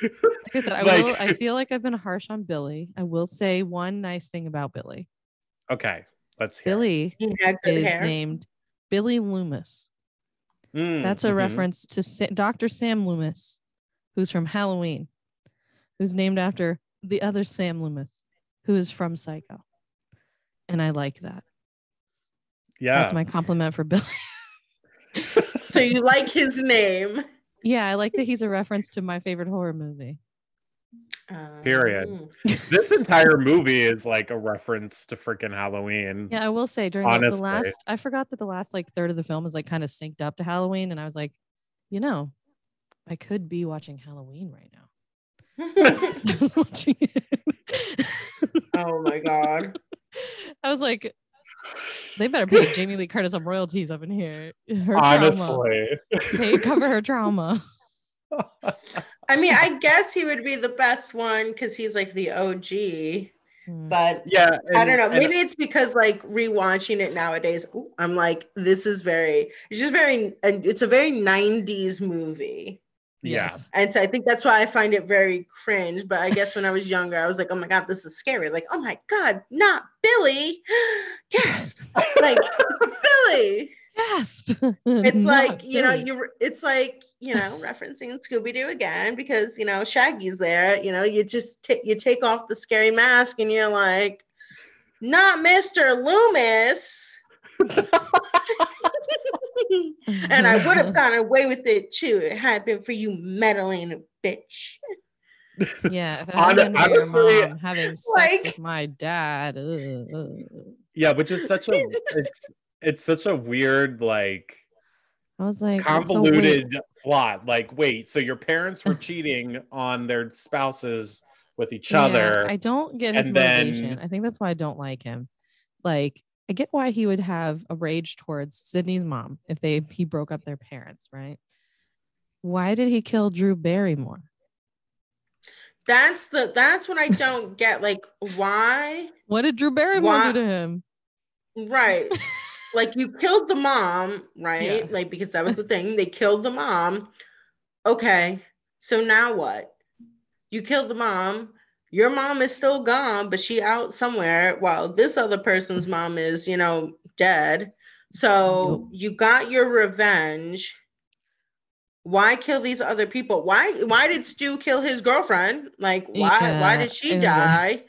Speaker 2: Like I said, I
Speaker 3: Like-
Speaker 2: will. I feel like I've been harsh on Billy. I will say one nice thing about Billy.
Speaker 3: Okay, let's hear.
Speaker 2: Billy
Speaker 1: He had good
Speaker 2: is
Speaker 1: hair.
Speaker 2: named Billy Loomis.
Speaker 3: Mm,
Speaker 2: That's a
Speaker 3: mhm.
Speaker 2: reference to Sa- Dr. Sam Loomis, who's from Halloween, who's named after the other Sam Loomis, who is from Psycho. And I like that.
Speaker 3: Yeah.
Speaker 2: That's my compliment for Billy.
Speaker 1: So you like his name?
Speaker 2: yeah, I like that he's a reference to my favorite horror movie.
Speaker 3: Period.
Speaker 1: Um,
Speaker 3: this entire movie is like a reference to freaking Halloween.
Speaker 2: Yeah, I will say during like, the last, I forgot that the last like third of the film is like kind of synced up to Halloween, and I was like, you know, I could be watching Halloween right now. I was watching it.
Speaker 1: oh my god.
Speaker 2: I was like, they better pay Jamie Lee Curtis some royalties up in here. Her trauma.
Speaker 3: Honestly.
Speaker 2: Pay, cover her trauma.
Speaker 1: I mean, I guess he would be the best one because he's like the OG.
Speaker 2: Hmm.
Speaker 1: But
Speaker 3: yeah.
Speaker 1: I don't know.
Speaker 3: and-
Speaker 1: Maybe it's because like rewatching it nowadays, ooh, I'm like, this is very. It's just very. And it's a very '90s movie,
Speaker 3: yeah.
Speaker 1: And so I think that's why I find it very cringe. But I guess when I was younger, I was like, oh my god, this is scary. Like, oh my god, not Billy. Gasp! Like Billy.
Speaker 2: Gasp.
Speaker 1: It's
Speaker 2: Not
Speaker 1: like you know,
Speaker 2: Billy.
Speaker 1: you. It's like you know, referencing Scooby Doo again because you know Shaggy's there. You know, you just take you take off the scary mask and you're like, not Mr. Loomis. and I would have gone away with it too. It had been for you meddling bitch.
Speaker 2: Yeah, if it hadn't been for
Speaker 3: honestly,
Speaker 2: your mom having sex
Speaker 1: like-
Speaker 2: with my dad. ugh, ugh.
Speaker 3: Yeah, which is such a it's it's such a weird like
Speaker 2: I was like, so
Speaker 3: convoluted plot. Like, wait, so your parents were cheating on their spouses with each
Speaker 2: yeah,
Speaker 3: other.
Speaker 2: I don't get his
Speaker 3: and then-
Speaker 2: motivation. I think that's why I don't like him. Like, I get why he would have a rage towards Sidney's mom if they he broke up their parents, right? Why did he kill Drew Barrymore?
Speaker 1: That's the that's what I don't get. Like, why?
Speaker 2: What did Drew Barrymore
Speaker 1: Why-
Speaker 2: do to him?
Speaker 1: Right. like you killed the mom, right?
Speaker 2: Yeah.
Speaker 1: Like because that was the thing. They killed the mom. Okay. So now what? You killed the mom. Your mom is still gone, but she out somewhere while this other person's mom is, you know, dead. So you got your revenge. Why kill these other people? Why why did Stu kill his girlfriend? Like why why did she
Speaker 2: and-
Speaker 1: die?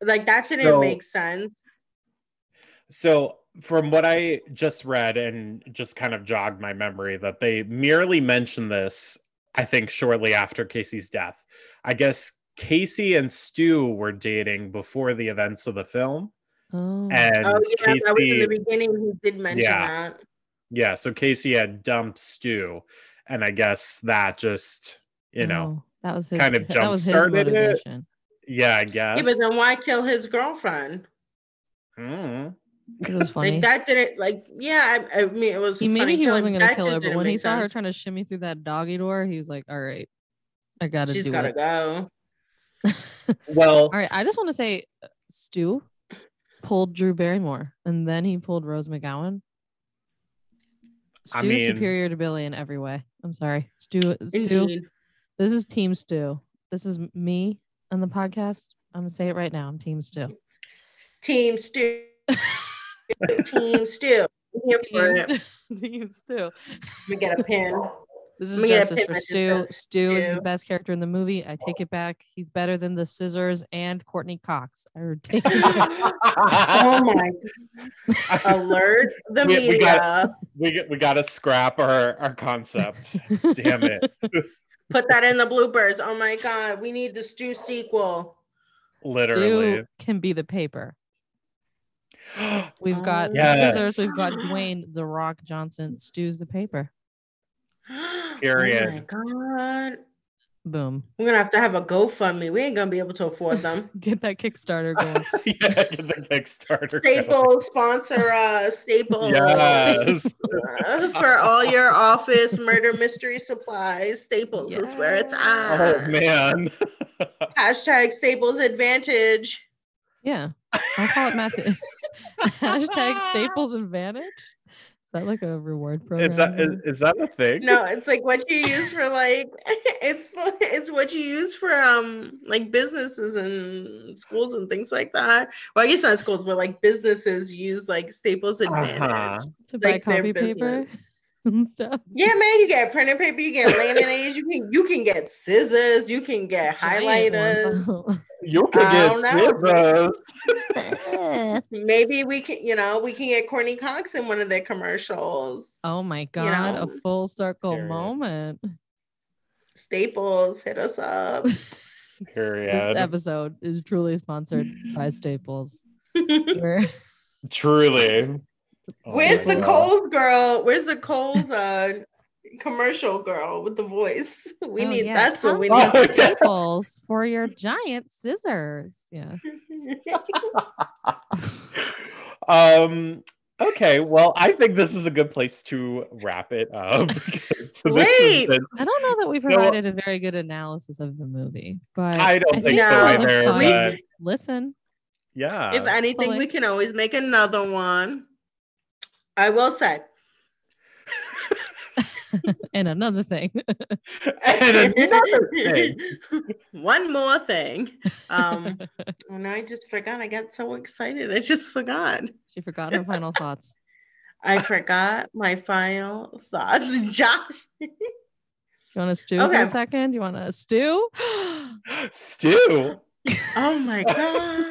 Speaker 1: Like that didn't
Speaker 3: So-
Speaker 1: make sense.
Speaker 3: So, from what I just read and just kind of jogged my memory, that they merely mentioned this, I think, shortly after Casey's death. I guess Casey and Stu were dating before the events of the film.
Speaker 2: Oh,
Speaker 3: And
Speaker 1: Oh yeah, that was in the beginning. He did mention
Speaker 3: Yeah.
Speaker 1: that.
Speaker 3: yeah, so Casey had dumped Stu. And I guess that just, you know,
Speaker 2: oh, that was his
Speaker 3: kind of
Speaker 2: that was his
Speaker 3: jump-started it.
Speaker 2: motivation.
Speaker 3: yeah, I guess.
Speaker 1: Yeah, but then why kill his girlfriend?
Speaker 3: Mm.
Speaker 2: It was funny.
Speaker 1: Like that didn't like. Yeah, I, I mean it was.
Speaker 2: he
Speaker 1: a
Speaker 2: maybe he
Speaker 1: killing,
Speaker 2: wasn't gonna
Speaker 1: that
Speaker 2: kill her, but when he
Speaker 1: make
Speaker 2: saw her trying to shimmy through that doggy door, he was like, "All right, I gotta
Speaker 1: she's
Speaker 2: do
Speaker 1: gotta
Speaker 2: it."
Speaker 1: go.
Speaker 3: Well,
Speaker 2: All right, I just want to say, uh, Stu pulled Drew Barrymore, and then he pulled Rose McGowan.
Speaker 3: I
Speaker 2: Stu is superior to Billy in every way. I'm sorry, Stu. Stu.
Speaker 1: Indeed.
Speaker 2: This is Team Stu. This is me on the podcast. I'm gonna say it right now. I'm Team Stu.
Speaker 1: Team Stu. Team Stu. I'm Here for
Speaker 2: Team. Stu. Team Stu.
Speaker 1: Let me get a pin.
Speaker 2: This is
Speaker 1: Let me get a
Speaker 2: justice for Stu. Stu is the best character in the movie. I take oh. it back. He's better than the Scissors and Courteney Cox. I would take it back.
Speaker 1: Oh my! Alert the
Speaker 3: We- we
Speaker 1: media.
Speaker 3: got- we we got to scrap our our concept. Damn it!
Speaker 1: Put that in the bloopers. Oh my god, we need the Stu sequel.
Speaker 3: Literally.
Speaker 2: Stu can be the paper. We've got
Speaker 1: Oh.
Speaker 2: the
Speaker 3: Yes.
Speaker 2: scissors. We've got Dwayne the Rock Johnson. Stu's the paper.
Speaker 3: Period.
Speaker 1: Oh my god.
Speaker 2: Boom.
Speaker 1: We're gonna have to have a GoFundMe. We ain't gonna be able to afford them.
Speaker 2: Get that Kickstarter going.
Speaker 3: yeah, get the Kickstarter. going.
Speaker 1: Staples sponsor us. Staples
Speaker 3: Yes.
Speaker 1: uh, for all your office murder mystery supplies. Staples is where it's at.
Speaker 3: Oh man.
Speaker 1: Hashtag Staples Advantage.
Speaker 2: Yeah. I'll call it method. Hashtag Staples Advantage. That like a reward program?
Speaker 3: Is that is, is that a thing?
Speaker 1: No, it's like what you use for like it's it's what you use for um like businesses and schools and things like that. Well, I guess not schools, but like businesses use like Staples Advantage.
Speaker 3: Uh-huh.
Speaker 2: to buy
Speaker 1: like their
Speaker 2: copy paper
Speaker 1: business.
Speaker 2: And stuff.
Speaker 1: Yeah, man, you get printer paper, you get laminates, you can you can get scissors, you can get
Speaker 2: Giant
Speaker 1: highlighters.
Speaker 3: You can
Speaker 1: don't
Speaker 3: get scissors.
Speaker 1: Maybe we can, you know, we can get Courteney Cox in one of their commercials.
Speaker 2: oh my god,
Speaker 1: know,
Speaker 2: a full circle
Speaker 3: Period.
Speaker 2: moment.
Speaker 1: Staples, hit us up.
Speaker 3: Period.
Speaker 2: This episode is truly sponsored by Staples. We're-
Speaker 3: Truly. Oh
Speaker 1: Where's the Coles girl? Where's the Coles uh commercial girl with the voice? We
Speaker 2: Oh,
Speaker 1: need
Speaker 2: yeah,
Speaker 1: that's what we
Speaker 3: Oh,
Speaker 1: need.
Speaker 3: yeah.
Speaker 2: Staples for your giant scissors. Yeah.
Speaker 3: um okay well i think this is a good place to wrap it up So
Speaker 1: Wait.
Speaker 3: been-
Speaker 2: I don't know that we
Speaker 3: So-
Speaker 2: provided a very good analysis of the movie, but
Speaker 3: i don't think
Speaker 2: it
Speaker 3: so
Speaker 1: No.
Speaker 2: was a
Speaker 3: either
Speaker 2: fun
Speaker 3: but
Speaker 2: listen.
Speaker 3: yeah
Speaker 1: if anything,
Speaker 2: Hopefully.
Speaker 1: we can always make another one. I will say.
Speaker 2: and another thing.
Speaker 3: and another thing
Speaker 1: One more thing. Um, and I just forgot. I got so excited. I just forgot.
Speaker 2: she forgot her final thoughts.
Speaker 1: I forgot my final thoughts. Josh.
Speaker 2: You want to stew for a second? You want to stew?
Speaker 3: stew.
Speaker 1: Oh my god.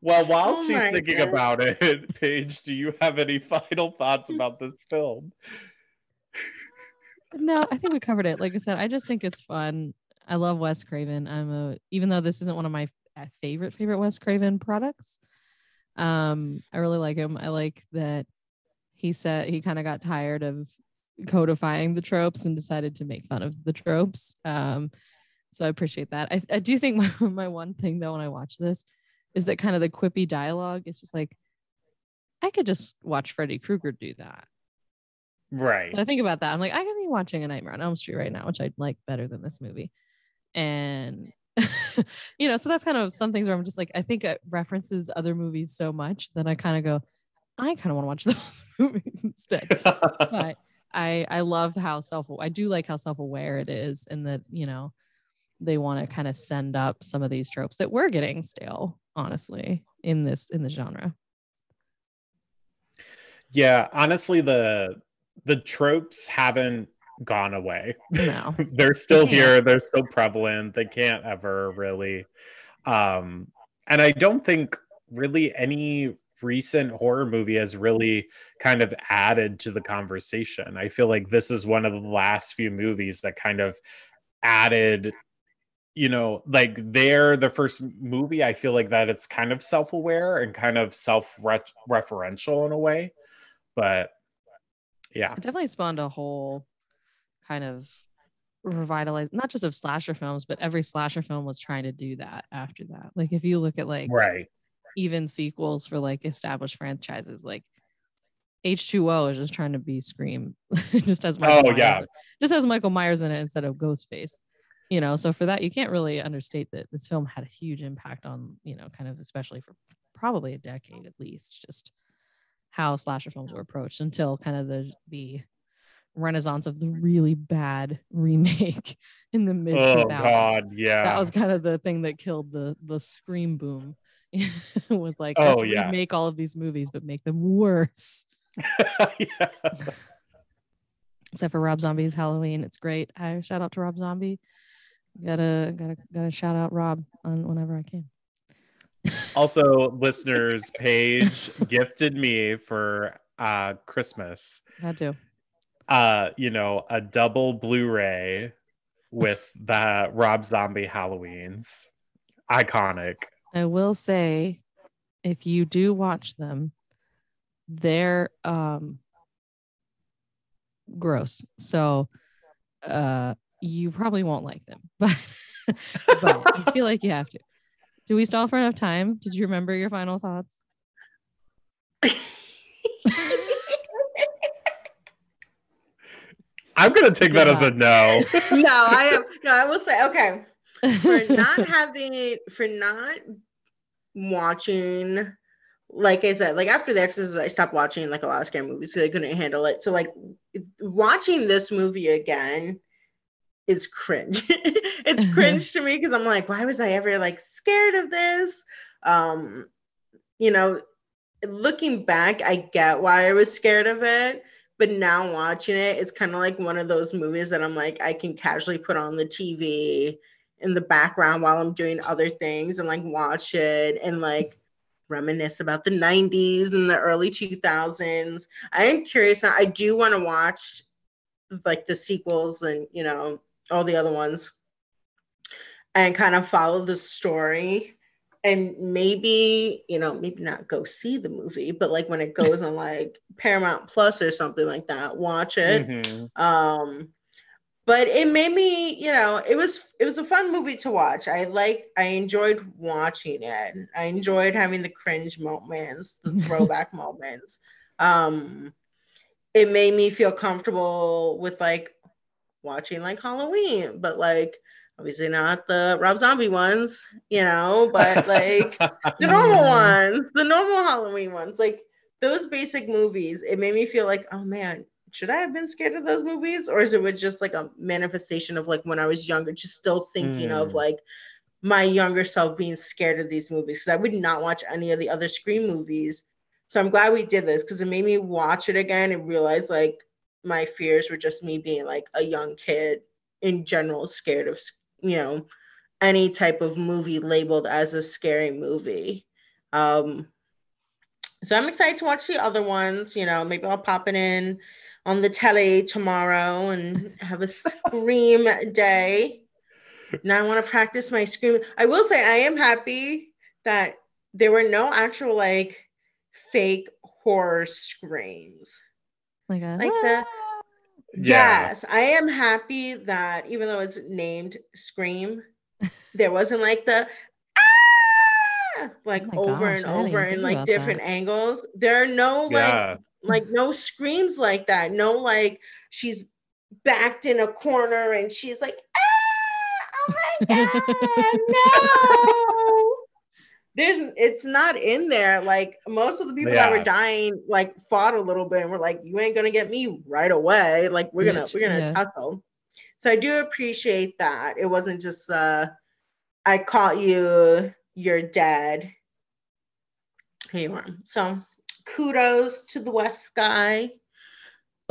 Speaker 3: Well while
Speaker 1: Oh
Speaker 3: she's thinking
Speaker 1: God.
Speaker 3: about it paige do you have any final thoughts about this film
Speaker 2: no, I think we covered it. Like I said, I just think it's fun. I love Wes Craven. I'm a even though this isn't one of my uh, favorite favorite Wes Craven products. Um, I really like him. I like that he said he kind of got tired of codifying the tropes and decided to make fun of the tropes. Um, so I appreciate that. I, I do think my, my one thing though when I watch this is that kind of the quippy dialogue. It's just like I could just watch Freddy Krueger do that.
Speaker 3: right
Speaker 2: So I think about that. I'm like, I could be watching A Nightmare on Elm Street right now, which I like better than this movie. And you know, so that's kind of some things where I'm just like, I think it references other movies so much that I kind of go, I kind of want to watch those movies instead. But I I love how self I do like how self-aware it is and that, you know, they want to kind of send up some of these tropes that we're getting stale, honestly, in this in the genre.
Speaker 3: yeah honestly the the tropes haven't gone away
Speaker 2: No.
Speaker 3: they're still
Speaker 2: can't.
Speaker 3: here they're still prevalent they can't ever really um and i don't think really any recent horror movie has really kind of added to the conversation i feel like this is one of the last few movies that kind of added you know like they're the first movie i feel like that it's kind of self-aware and kind of self-referential in a way but yeah.
Speaker 2: It definitely spawned a whole kind of revitalized not just of slasher films but every slasher film was trying to do that after that. Like if you look at like
Speaker 3: right.
Speaker 2: even sequels for like established franchises like h2o is just trying to be scream just as michael
Speaker 3: Oh, yeah.
Speaker 2: just as michael myers in it instead of ghostface you know so for that you can't really understate that this film had a huge impact on you know kind of especially for probably a decade at least just how slasher films were approached until kind of the the renaissance of the really bad remake in the mid 2000s.
Speaker 3: oh god yeah
Speaker 2: That was kind of the thing that killed the the scream boom. was like,
Speaker 3: Oh,
Speaker 2: let's
Speaker 3: yeah.
Speaker 2: remake all of these movies, but make them worse.
Speaker 3: yeah.
Speaker 2: Except for Rob Zombie's Halloween, it's great. I shout out to Rob Zombie. Gotta gotta gotta shout out Rob on whenever I can.
Speaker 3: also listeners Paige gifted me for uh christmas
Speaker 2: I do.
Speaker 3: uh you know a double blu-ray with the rob zombie halloweens iconic
Speaker 2: I will say, if you do watch them, they're um gross. So uh you probably won't like them. But but I feel like you have to. Do we stall for enough time? Did you remember your final thoughts?
Speaker 3: i'm gonna take that as a no
Speaker 1: no, I am no, I will say okay. For not having it for not watching like I said, like after The Exorcist, I stopped watching like a lot of scary movies because I couldn't handle it. So like watching this movie again is cringe. it's cringe to me because I'm like, why was I ever like scared of this? Um, you know, looking back, I get why I was scared of it. But now watching it, it's kind of like one of those movies that I'm like, I can casually put on the TV in the background while I'm doing other things and like watch it and like reminisce about the 90s and the early 2000s. I am curious now. I do want to watch like the sequels and you know all the other ones and kind of follow the story. And maybe you know maybe not go see the movie but like when it goes on like paramount plus or something like that watch it. Mm-hmm. um but it made me you know it was it was a fun movie to watch. I liked i enjoyed watching it. I enjoyed having the cringe moments the throwback moments. Um it made me feel comfortable with like watching like halloween but like obviously not the rob zombie ones you know but like the normal ones the normal halloween ones like those basic movies it made me feel like oh man should I have been scared of those movies? Or is it just like a manifestation of like when I was younger, just still thinking mm. of hmm. like my younger self being scared of these movies? Because I would not watch any of the other Scream movies. So I'm glad we did this because it made me watch it again and realize like my fears were just me being like a young kid in general, scared of, you know, any type of movie labeled as a scary movie. Um, so I'm excited to watch the other ones. You know, maybe I'll pop it in on the telly tomorrow and have a scream day. Now I want to practice my scream. I will say I am happy that there were no actual like fake horror screams.
Speaker 2: Like a,
Speaker 1: like the yeah. Yes, I am happy that even though it's named Scream, there wasn't like the ah like oh over gosh, and over in like different that. angles. There are no like like no screams like that no like she's backed in a corner and she's like ah, oh my god no there's it's not in there like most of the people yeah. that were dying like fought a little bit and were like you ain't gonna get me right away like we're gonna we're gonna yeah. tussle so i do appreciate that it wasn't just uh i caught you you're dead here you are so kudos to the West guy.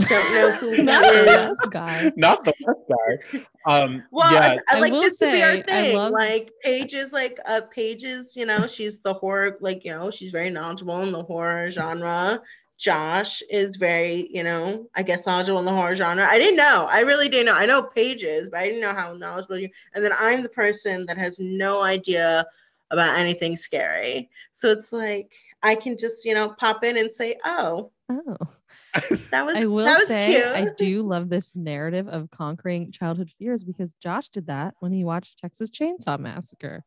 Speaker 1: Don't know who he is.
Speaker 3: guy. Not the West guy. Um,
Speaker 1: well, yeah. I, I like this say, to be our thing. Love- like Paige is like uh Paige's, you know, she's the horror, like you know, she's very knowledgeable in the horror genre. Josh is very, you know, I guess knowledgeable in the horror genre. I didn't know. I really didn't know. I know Paige is, but I didn't know how knowledgeable you. And then I'm the person that has no idea about anything scary. So it's like I can just, you know, pop in and say, "Oh,
Speaker 2: oh."
Speaker 1: That was
Speaker 2: I will
Speaker 1: that was
Speaker 2: say
Speaker 1: cute.
Speaker 2: I do love this narrative of conquering childhood fears because Josh did that when he watched Texas Chainsaw Massacre.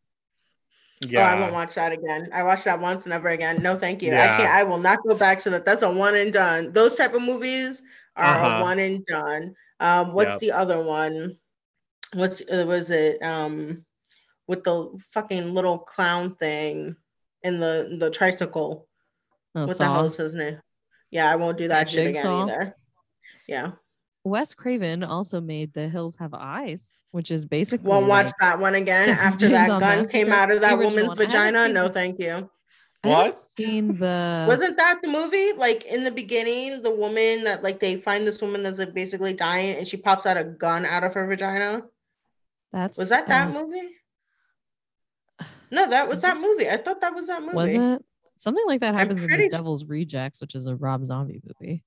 Speaker 1: Yeah. Oh, I won't watch that again. I watched that once, never again. No, thank you. Yeah. I can't. I will not go back to that. That's a one and done. Those type of movies are uh-huh. a one and done. Um, what's yep. the other one? What's uh, was it? Um, with the fucking little clown thing in the the tricycle. Oh, what Saw. the hell is his name? Yeah, I won't do that shit again either. Yeah.
Speaker 2: Wes Craven also made The Hills Have Eyes, which is basically.
Speaker 1: Won't like, watch that one again after that gun Massacre, came out of that woman's one. vagina. No, thank you.
Speaker 3: What?
Speaker 2: Seen the
Speaker 1: wasn't that the movie? Like in the beginning, the woman that like they find this woman that's like basically dying, and she pops out a gun out of her vagina.
Speaker 2: That's
Speaker 1: was that that um, movie? No, that was that movie. I thought that was that movie.
Speaker 2: Was it? Something like that happens in The Devil's Rejects, which is a Rob Zombie movie.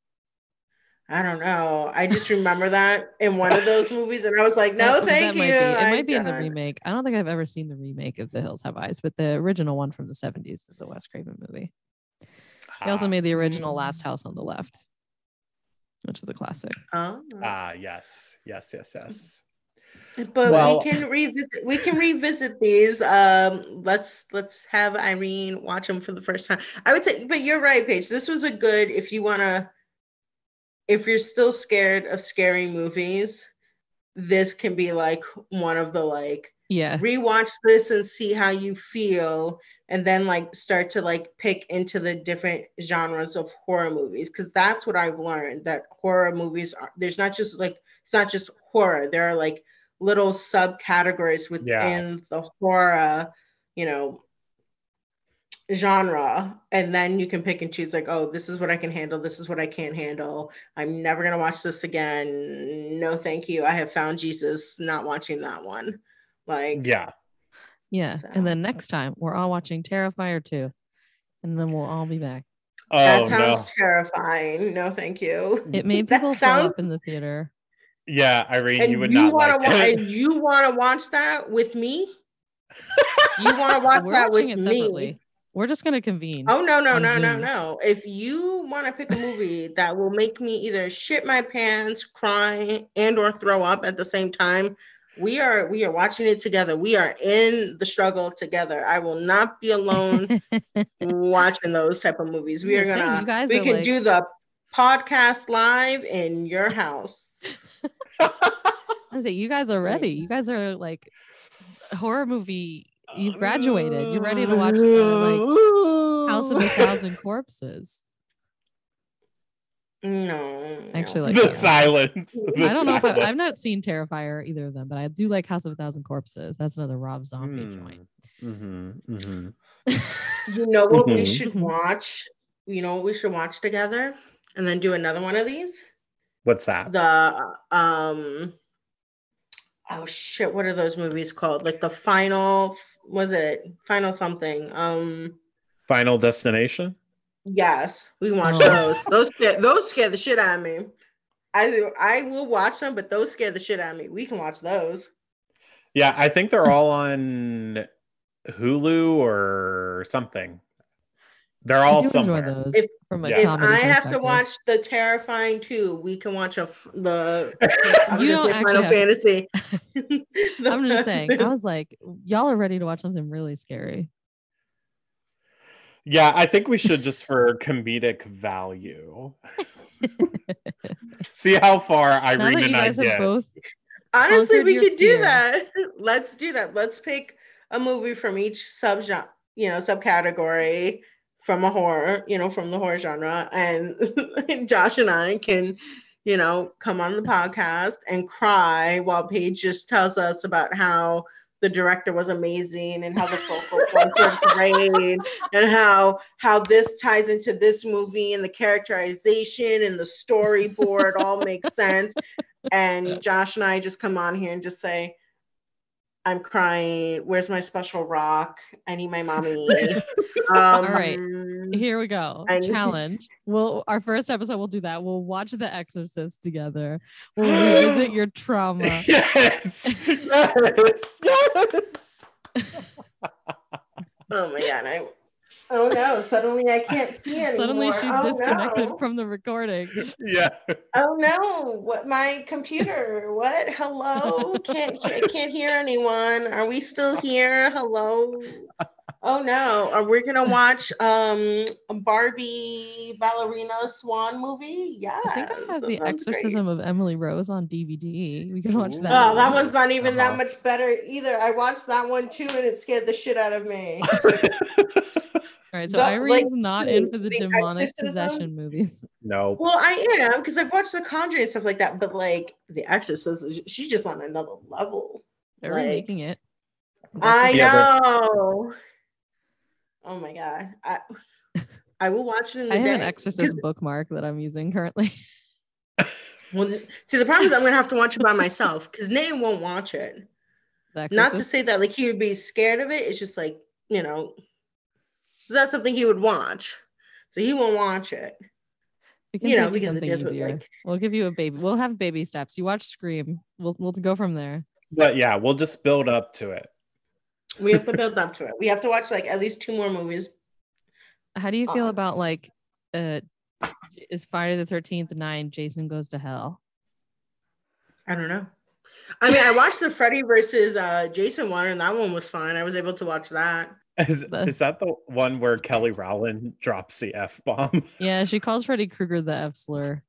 Speaker 1: I don't know. I just remember that in one of those movies, and I was like, "No, that, thank
Speaker 2: that
Speaker 1: you."
Speaker 2: Might it might be in the remake. I don't think I've ever seen the remake of The Hills Have Eyes, but the original one from the '70s is a Wes Craven movie. He also made the original Last House on the Left, which is a classic.
Speaker 1: Oh.
Speaker 3: Ah, yes, yes, yes, yes.
Speaker 1: But well, we can revisit. We can revisit these. Um, let's let's have Irene watch them for the first time. I would say, but you're right, Paige. This was a good. If you wanna, if you're still scared of scary movies, this can be like one of the like
Speaker 2: Yeah.
Speaker 1: rewatch this and see how you feel and then like start to like pick into the different genres of horror movies because that's what i've learned that horror movies are there's not just like it's not just horror there are like little subcategories within the horror you know genre and then you can pick and choose like oh this is what i can handle this is what i can't handle i'm never going to watch this again no thank you i have found jesus not watching that one like
Speaker 3: Yeah.
Speaker 2: Yeah.
Speaker 1: So-
Speaker 2: And then next time we're all watching Terrifier 2. And then we'll all be back.
Speaker 3: Oh
Speaker 1: that
Speaker 3: no.
Speaker 1: sounds terrifying. No, thank you.
Speaker 2: It made
Speaker 1: That
Speaker 2: people throw up in the theater.
Speaker 3: Yeah, Irene,
Speaker 1: And
Speaker 3: you would
Speaker 1: you
Speaker 3: not
Speaker 1: want
Speaker 3: like
Speaker 1: to
Speaker 3: it.
Speaker 1: and you want to watch that with me? You want to watch
Speaker 2: We're
Speaker 1: that with
Speaker 2: watching it
Speaker 1: me?
Speaker 2: separately. We're just gonna convene.
Speaker 1: Oh no no
Speaker 2: on
Speaker 1: no no
Speaker 2: Zoom.
Speaker 1: no! If you want to pick a movie that will make me either shit my pants, cry, and or throw up at the same time, we are we are watching it together. We are in the struggle together. I will not be alone watching those type of movies. We are
Speaker 2: Yeah, same.
Speaker 1: gonna
Speaker 2: You guys
Speaker 1: we
Speaker 2: are
Speaker 1: can
Speaker 2: like-
Speaker 1: do the podcast live in your house.
Speaker 2: I say you guys are ready. You guys are like horror movie. You've graduated. You're ready to watch the like House of a Thousand Corpses.
Speaker 1: No,
Speaker 2: Actually,
Speaker 1: no.
Speaker 2: like
Speaker 3: the
Speaker 2: that.
Speaker 3: silence. The
Speaker 2: I don't know if I, I've not seen Terrifier either of them, but I do like House of a Thousand Corpses. That's another Rob Zombie joint.
Speaker 3: Mm-hmm, mm-hmm.
Speaker 1: You know what we
Speaker 3: Mhm.
Speaker 1: should watch? You know what we should watch together, and then do another one of these.
Speaker 3: What's that?
Speaker 1: The um, oh shit, what are those movies called? Like the final, was it final something? Um,
Speaker 3: Final Destination?
Speaker 1: yes, we can watch
Speaker 2: Oh.
Speaker 1: those. Those scare, those scare the shit out of me. I I will watch them, but those scare the shit out of me. We can watch those.
Speaker 3: Yeah, I think they're all on Hulu or something. They're all
Speaker 2: do enjoy
Speaker 3: somewhere.
Speaker 2: those
Speaker 1: If-
Speaker 2: from a
Speaker 3: Yeah.
Speaker 1: If
Speaker 2: comedy
Speaker 1: I have to watch the terrifying two, we can watch a f- the
Speaker 2: You
Speaker 1: gonna
Speaker 2: don't
Speaker 1: Final
Speaker 2: have-
Speaker 1: Fantasy.
Speaker 2: I'm just saying, I was like, y'all are ready to watch something really scary.
Speaker 3: Yeah, I think we should just for comedic value. See how far
Speaker 2: now that
Speaker 3: Irene and I
Speaker 2: guys
Speaker 3: get.
Speaker 2: both
Speaker 1: Honestly, we
Speaker 2: your
Speaker 1: could do that. Let's do that. Let's pick a movie from each sub you know, subcategory from a horror, you know, from the horror genre, and Josh and I can, you know, come on the podcast and cry while Paige just tells us about how the director was amazing and how the focal points were great and how how this ties into this movie and the characterization and the storyboard all makes sense. And Josh and I just come on here and just say, I'm crying. Where's my special rock? I need my mommy. Um,
Speaker 2: All right. Here we go.
Speaker 1: I-
Speaker 2: Challenge. Well, our first episode, we'll do that. We'll watch The Exorcist together. We'll revisit your trauma.
Speaker 3: Yes, yes, yes.
Speaker 1: Oh my god! I, oh no! Suddenly I can't see anymore.
Speaker 2: Suddenly she's
Speaker 1: oh,
Speaker 2: disconnected
Speaker 1: no.
Speaker 2: from the recording.
Speaker 3: Yeah.
Speaker 1: Oh no! What my computer? What? Hello? Can't can't can't hear anyone. Are we still here? Hello? Oh no! Are we gonna watch um Barbie ballerina swan movie? Yeah.
Speaker 2: I think I have The Exorcism of Emily Rose on DVD. We can watch that.
Speaker 1: Oh, that one's not even
Speaker 3: Uh-huh.
Speaker 1: that much better either. I watched that one too, and it scared the shit out of me.
Speaker 2: All right, so
Speaker 1: the- like,
Speaker 2: Irene's not in for the
Speaker 1: The
Speaker 2: demonic
Speaker 1: Exorcism?
Speaker 2: possession movies.
Speaker 3: no.
Speaker 1: Well, I am because I've watched The Conjuring and stuff like that, but like The Exorcist, she's just on another level.
Speaker 2: They're
Speaker 1: Like,
Speaker 2: remaking it.
Speaker 1: I
Speaker 3: Yeah,
Speaker 1: know. Oh my god, I I will watch it in the
Speaker 2: I have
Speaker 1: day.
Speaker 2: an Exorcist bookmark that I'm using currently.
Speaker 1: Well, see, the problem is I'm gonna have to watch it by myself because Nate won't watch it. Not to say that like he would be scared of it. It's just like you know, that's something he would watch, so he won't watch it.
Speaker 2: We can
Speaker 1: you know,
Speaker 2: take you
Speaker 1: because it
Speaker 2: something
Speaker 1: deals with,
Speaker 2: easier.
Speaker 1: like-
Speaker 2: We'll give you a baby. We'll have baby steps. You watch Scream. We'll we'll go from there.
Speaker 3: But yeah, we'll just build up to it.
Speaker 1: We have to build up to it. We have to watch like at least two more movies.
Speaker 2: How do you feel
Speaker 1: Um,
Speaker 2: about like uh is Friday the thirteenth nine Jason goes to hell?
Speaker 1: I don't know. I mean, I watched the Freddy versus uh, Jason one, and that one was fine. I was able to watch that.
Speaker 3: Is,
Speaker 2: The-
Speaker 3: is that the one where Kelly Rowland drops the F bomb?
Speaker 2: Yeah, she calls Freddy Krueger the F slur.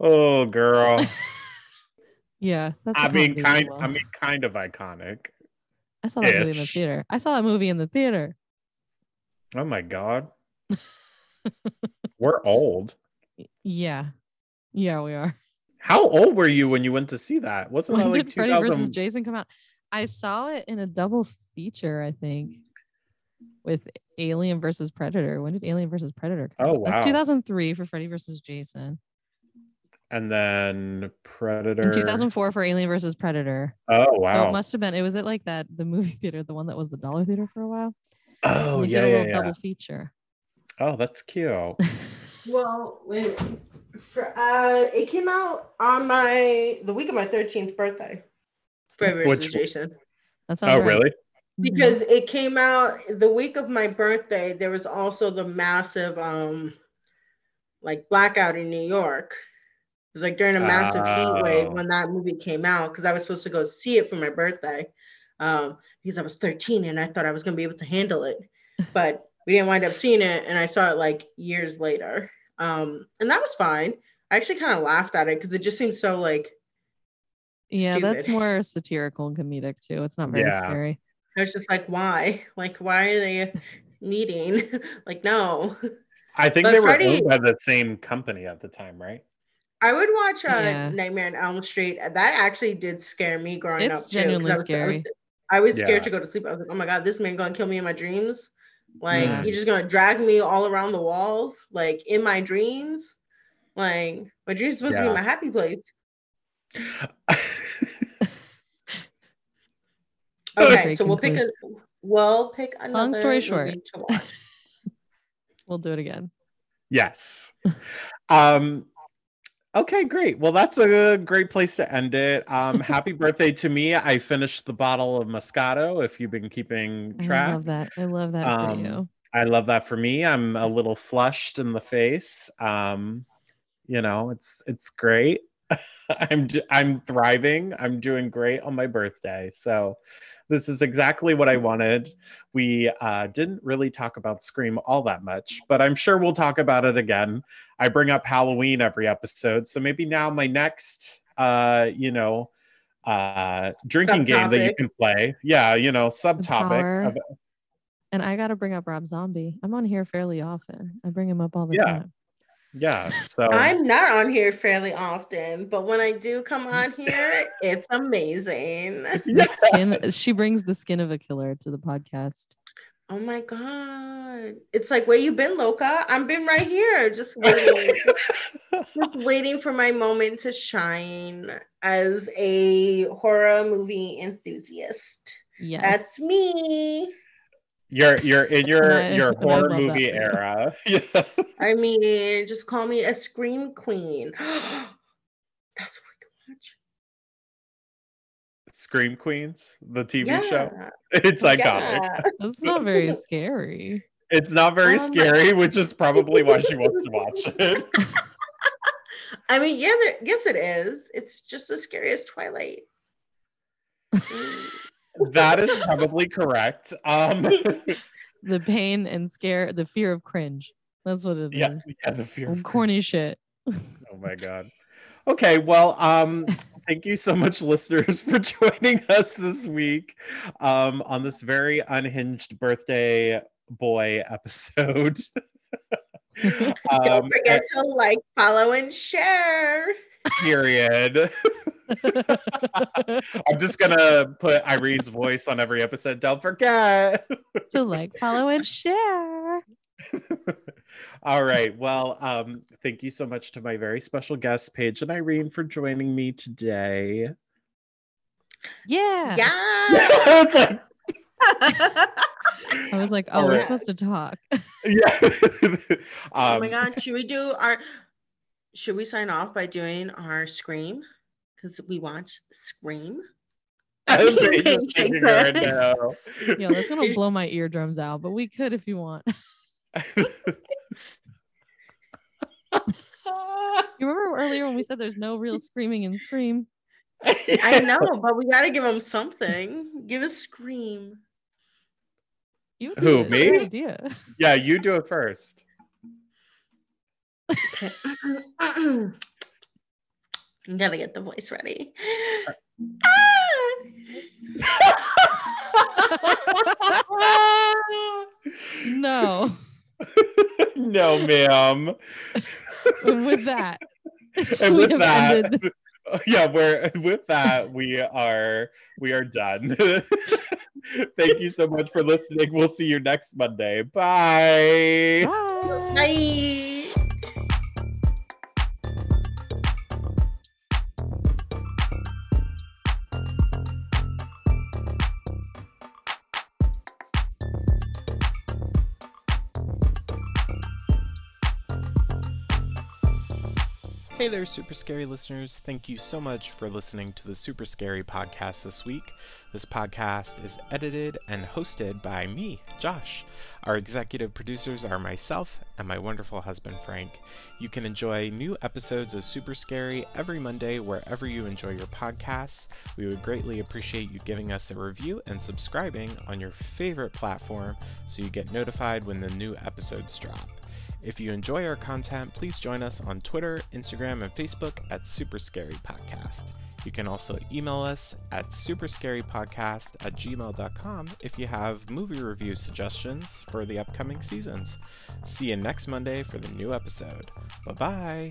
Speaker 3: Oh, girl.
Speaker 2: Yeah, that's.
Speaker 3: I mean, kind. I mean, kind of iconic.
Speaker 2: I saw that movie in the theater. I saw that movie in the theater.
Speaker 3: Oh my god. We're old.
Speaker 2: Yeah. Yeah, we are.
Speaker 3: How old were you when you went to see that? Wasn't
Speaker 2: When
Speaker 3: that like
Speaker 2: did Freddy versus Jason come out? I saw it in a double feature, I think, with Alien versus Predator. When did Alien versus Predator come
Speaker 3: Oh,
Speaker 2: out? That's 2003 for Freddy versus Jason.
Speaker 3: And then Predator.
Speaker 2: In 2004 for Alien versus Predator.
Speaker 3: Oh
Speaker 2: So
Speaker 3: wow.
Speaker 2: it must have been. It was at like that the movie theater, the one that was the dollar theater for a while.
Speaker 3: oh
Speaker 2: we
Speaker 3: yeah,
Speaker 2: did a little
Speaker 3: yeah.
Speaker 2: double feature.
Speaker 3: Oh, that's cute.
Speaker 1: Well, when for, uh, it came out on my the week of my 13th birthday. Freddy versus
Speaker 3: Which-
Speaker 1: Jason.
Speaker 2: That's sounds
Speaker 3: oh
Speaker 2: right.
Speaker 3: really?
Speaker 2: Mhm.
Speaker 1: Because it came out the week of my birthday. There was also the massive um like blackout in New York. It was like during a massive heat wave
Speaker 3: Oh.
Speaker 1: when that movie came out because I was supposed to go see it for my birthday. Um, because I was 13 and I thought I was gonna be able to handle it. But we didn't wind up seeing it, and I saw it like years later. Um, and that was fine. I actually kind of laughed at it because it just seemed so like
Speaker 2: yeah, that's more satirical and comedic too. It's not very
Speaker 3: Yeah.
Speaker 2: scary.
Speaker 1: I was just like, why? Like, why are they meeting? like, no.
Speaker 3: I think
Speaker 1: But
Speaker 3: they were
Speaker 1: Freddy-
Speaker 3: owned by the same company at the time, right?
Speaker 1: I would watch uh,
Speaker 2: Yeah.
Speaker 1: Nightmare on Elm Street. That actually did scare me growing
Speaker 2: It's
Speaker 1: up. too, 'cause
Speaker 2: genuinely
Speaker 1: I was, I was,
Speaker 2: scary.
Speaker 1: I was scared
Speaker 3: Yeah.
Speaker 1: to go to sleep. I was like, oh my god, this man gonna kill me in my dreams. Like,
Speaker 2: Yeah.
Speaker 1: you're just gonna drag me all around the walls, like in my dreams. Like, my dreams supposed to be my happy place. Okay,
Speaker 2: Great
Speaker 1: so we'll pick a we'll pick another
Speaker 2: story
Speaker 1: movie
Speaker 2: short.
Speaker 1: to watch.
Speaker 2: We'll do it again.
Speaker 3: yes. Um okay, great. Well, that's a great place to end it. Um happy birthday to me. I finished the bottle of Moscato if you've been keeping track.
Speaker 2: I love that. I love that
Speaker 3: Um,
Speaker 2: for you.
Speaker 3: I love that for me. I'm a little flushed in the face. Um, you know, it's it's great. I'm I'm thriving. I'm doing great on my birthday. So this is exactly what I wanted. We uh, didn't really talk about Scream all that much, but I'm sure we'll talk about it again. I bring up Halloween every episode, so maybe now my next, uh, you know, uh, drinking game that you can play. Yeah, you know, subtopic. Of,
Speaker 2: And I got to bring up Rob Zombie. I'm on here fairly often. I bring him up all the
Speaker 3: Yeah.
Speaker 2: time.
Speaker 3: Yeah. So
Speaker 1: I'm not on here fairly often, but when I do come on here, it's amazing.
Speaker 2: The skin. She brings the skin of a killer to the podcast.
Speaker 1: Oh my god. It's like where you been, Loca? I've been right here, just waiting. just waiting for my moment to shine as a horror movie enthusiast.
Speaker 2: Yes.
Speaker 1: That's me.
Speaker 3: You're you're in your
Speaker 2: I-
Speaker 3: your horror
Speaker 2: love that
Speaker 3: movie
Speaker 2: for
Speaker 3: era. Yeah.
Speaker 1: I mean, just call me a scream queen. That's what we can watch.
Speaker 3: Scream Queens, the TV
Speaker 1: Yeah.
Speaker 3: show. It's iconic.
Speaker 1: Yeah.
Speaker 2: That's not very scary.
Speaker 3: It's not very
Speaker 1: Um,
Speaker 3: scary, which is probably why she wants to watch it.
Speaker 1: I mean, yeah, there, yes, it is. It's just as scary as Twilight.
Speaker 3: That is probably correct. Um
Speaker 2: The pain and scare, the fear of cringe. That's what it is.
Speaker 3: yeah, yeah, the fear. Of
Speaker 2: corny shit.
Speaker 3: Oh my god. Okay, well, um, thank you so much, listeners, for joining us this week um, on this very unhinged birthday boy episode.
Speaker 1: Don't
Speaker 3: um,
Speaker 1: forget to like, follow, and share.
Speaker 3: period. I'm just gonna put Irene's voice on every episode. Don't forget.
Speaker 2: to like, follow, and share.
Speaker 3: All right. Well, um, thank you so much to my very special guests, Paige and Irene, for joining me today.
Speaker 2: Yeah.
Speaker 1: Yeah.
Speaker 3: I was like,
Speaker 2: I was like, oh,
Speaker 3: All
Speaker 2: we're
Speaker 3: right.
Speaker 2: supposed to talk.
Speaker 3: yeah.
Speaker 1: oh my
Speaker 3: Um,
Speaker 1: god, should we do our should we sign off by doing our scream? Because we watch Scream.
Speaker 3: I was
Speaker 1: Paige
Speaker 3: just
Speaker 1: takes
Speaker 3: thinking right
Speaker 1: it.
Speaker 3: now.
Speaker 2: Yeah, that's gonna blow my eardrums out, but we could if you want. You remember earlier when we said there's no real screaming in Scream?
Speaker 1: I know, but we gotta give them something. Give a scream.
Speaker 2: You
Speaker 3: Who,
Speaker 2: did.
Speaker 3: me?
Speaker 2: Idea.
Speaker 3: Yeah, you do it first.
Speaker 1: Okay. You gotta get the voice ready. Ah!
Speaker 2: no.
Speaker 5: no, ma'am.
Speaker 2: With that,
Speaker 5: And with
Speaker 2: have
Speaker 5: that,
Speaker 2: ended
Speaker 5: yeah, we're with that we are we are done. Thank you so much for listening. We'll see you next Monday. Bye.
Speaker 2: Bye.
Speaker 1: Bye.
Speaker 3: Hey there, Super Scary listeners. Thank you so much for listening to the Super Scary podcast this week. This podcast is edited and hosted by me, Josh. Our executive producers are myself and my wonderful husband, Frank. You can enjoy new episodes of Super Scary every Monday wherever you enjoy your podcasts. We would greatly appreciate you giving us a review and subscribing on your favorite platform so you get notified when the new episodes drop. If you enjoy our content, please join us on Twitter, Instagram, and Facebook at Super Scary Podcast. You can also email us at superscarypodcast at gmail.com if you have movie review suggestions for the upcoming seasons. See you next Monday for the new episode. Bye bye.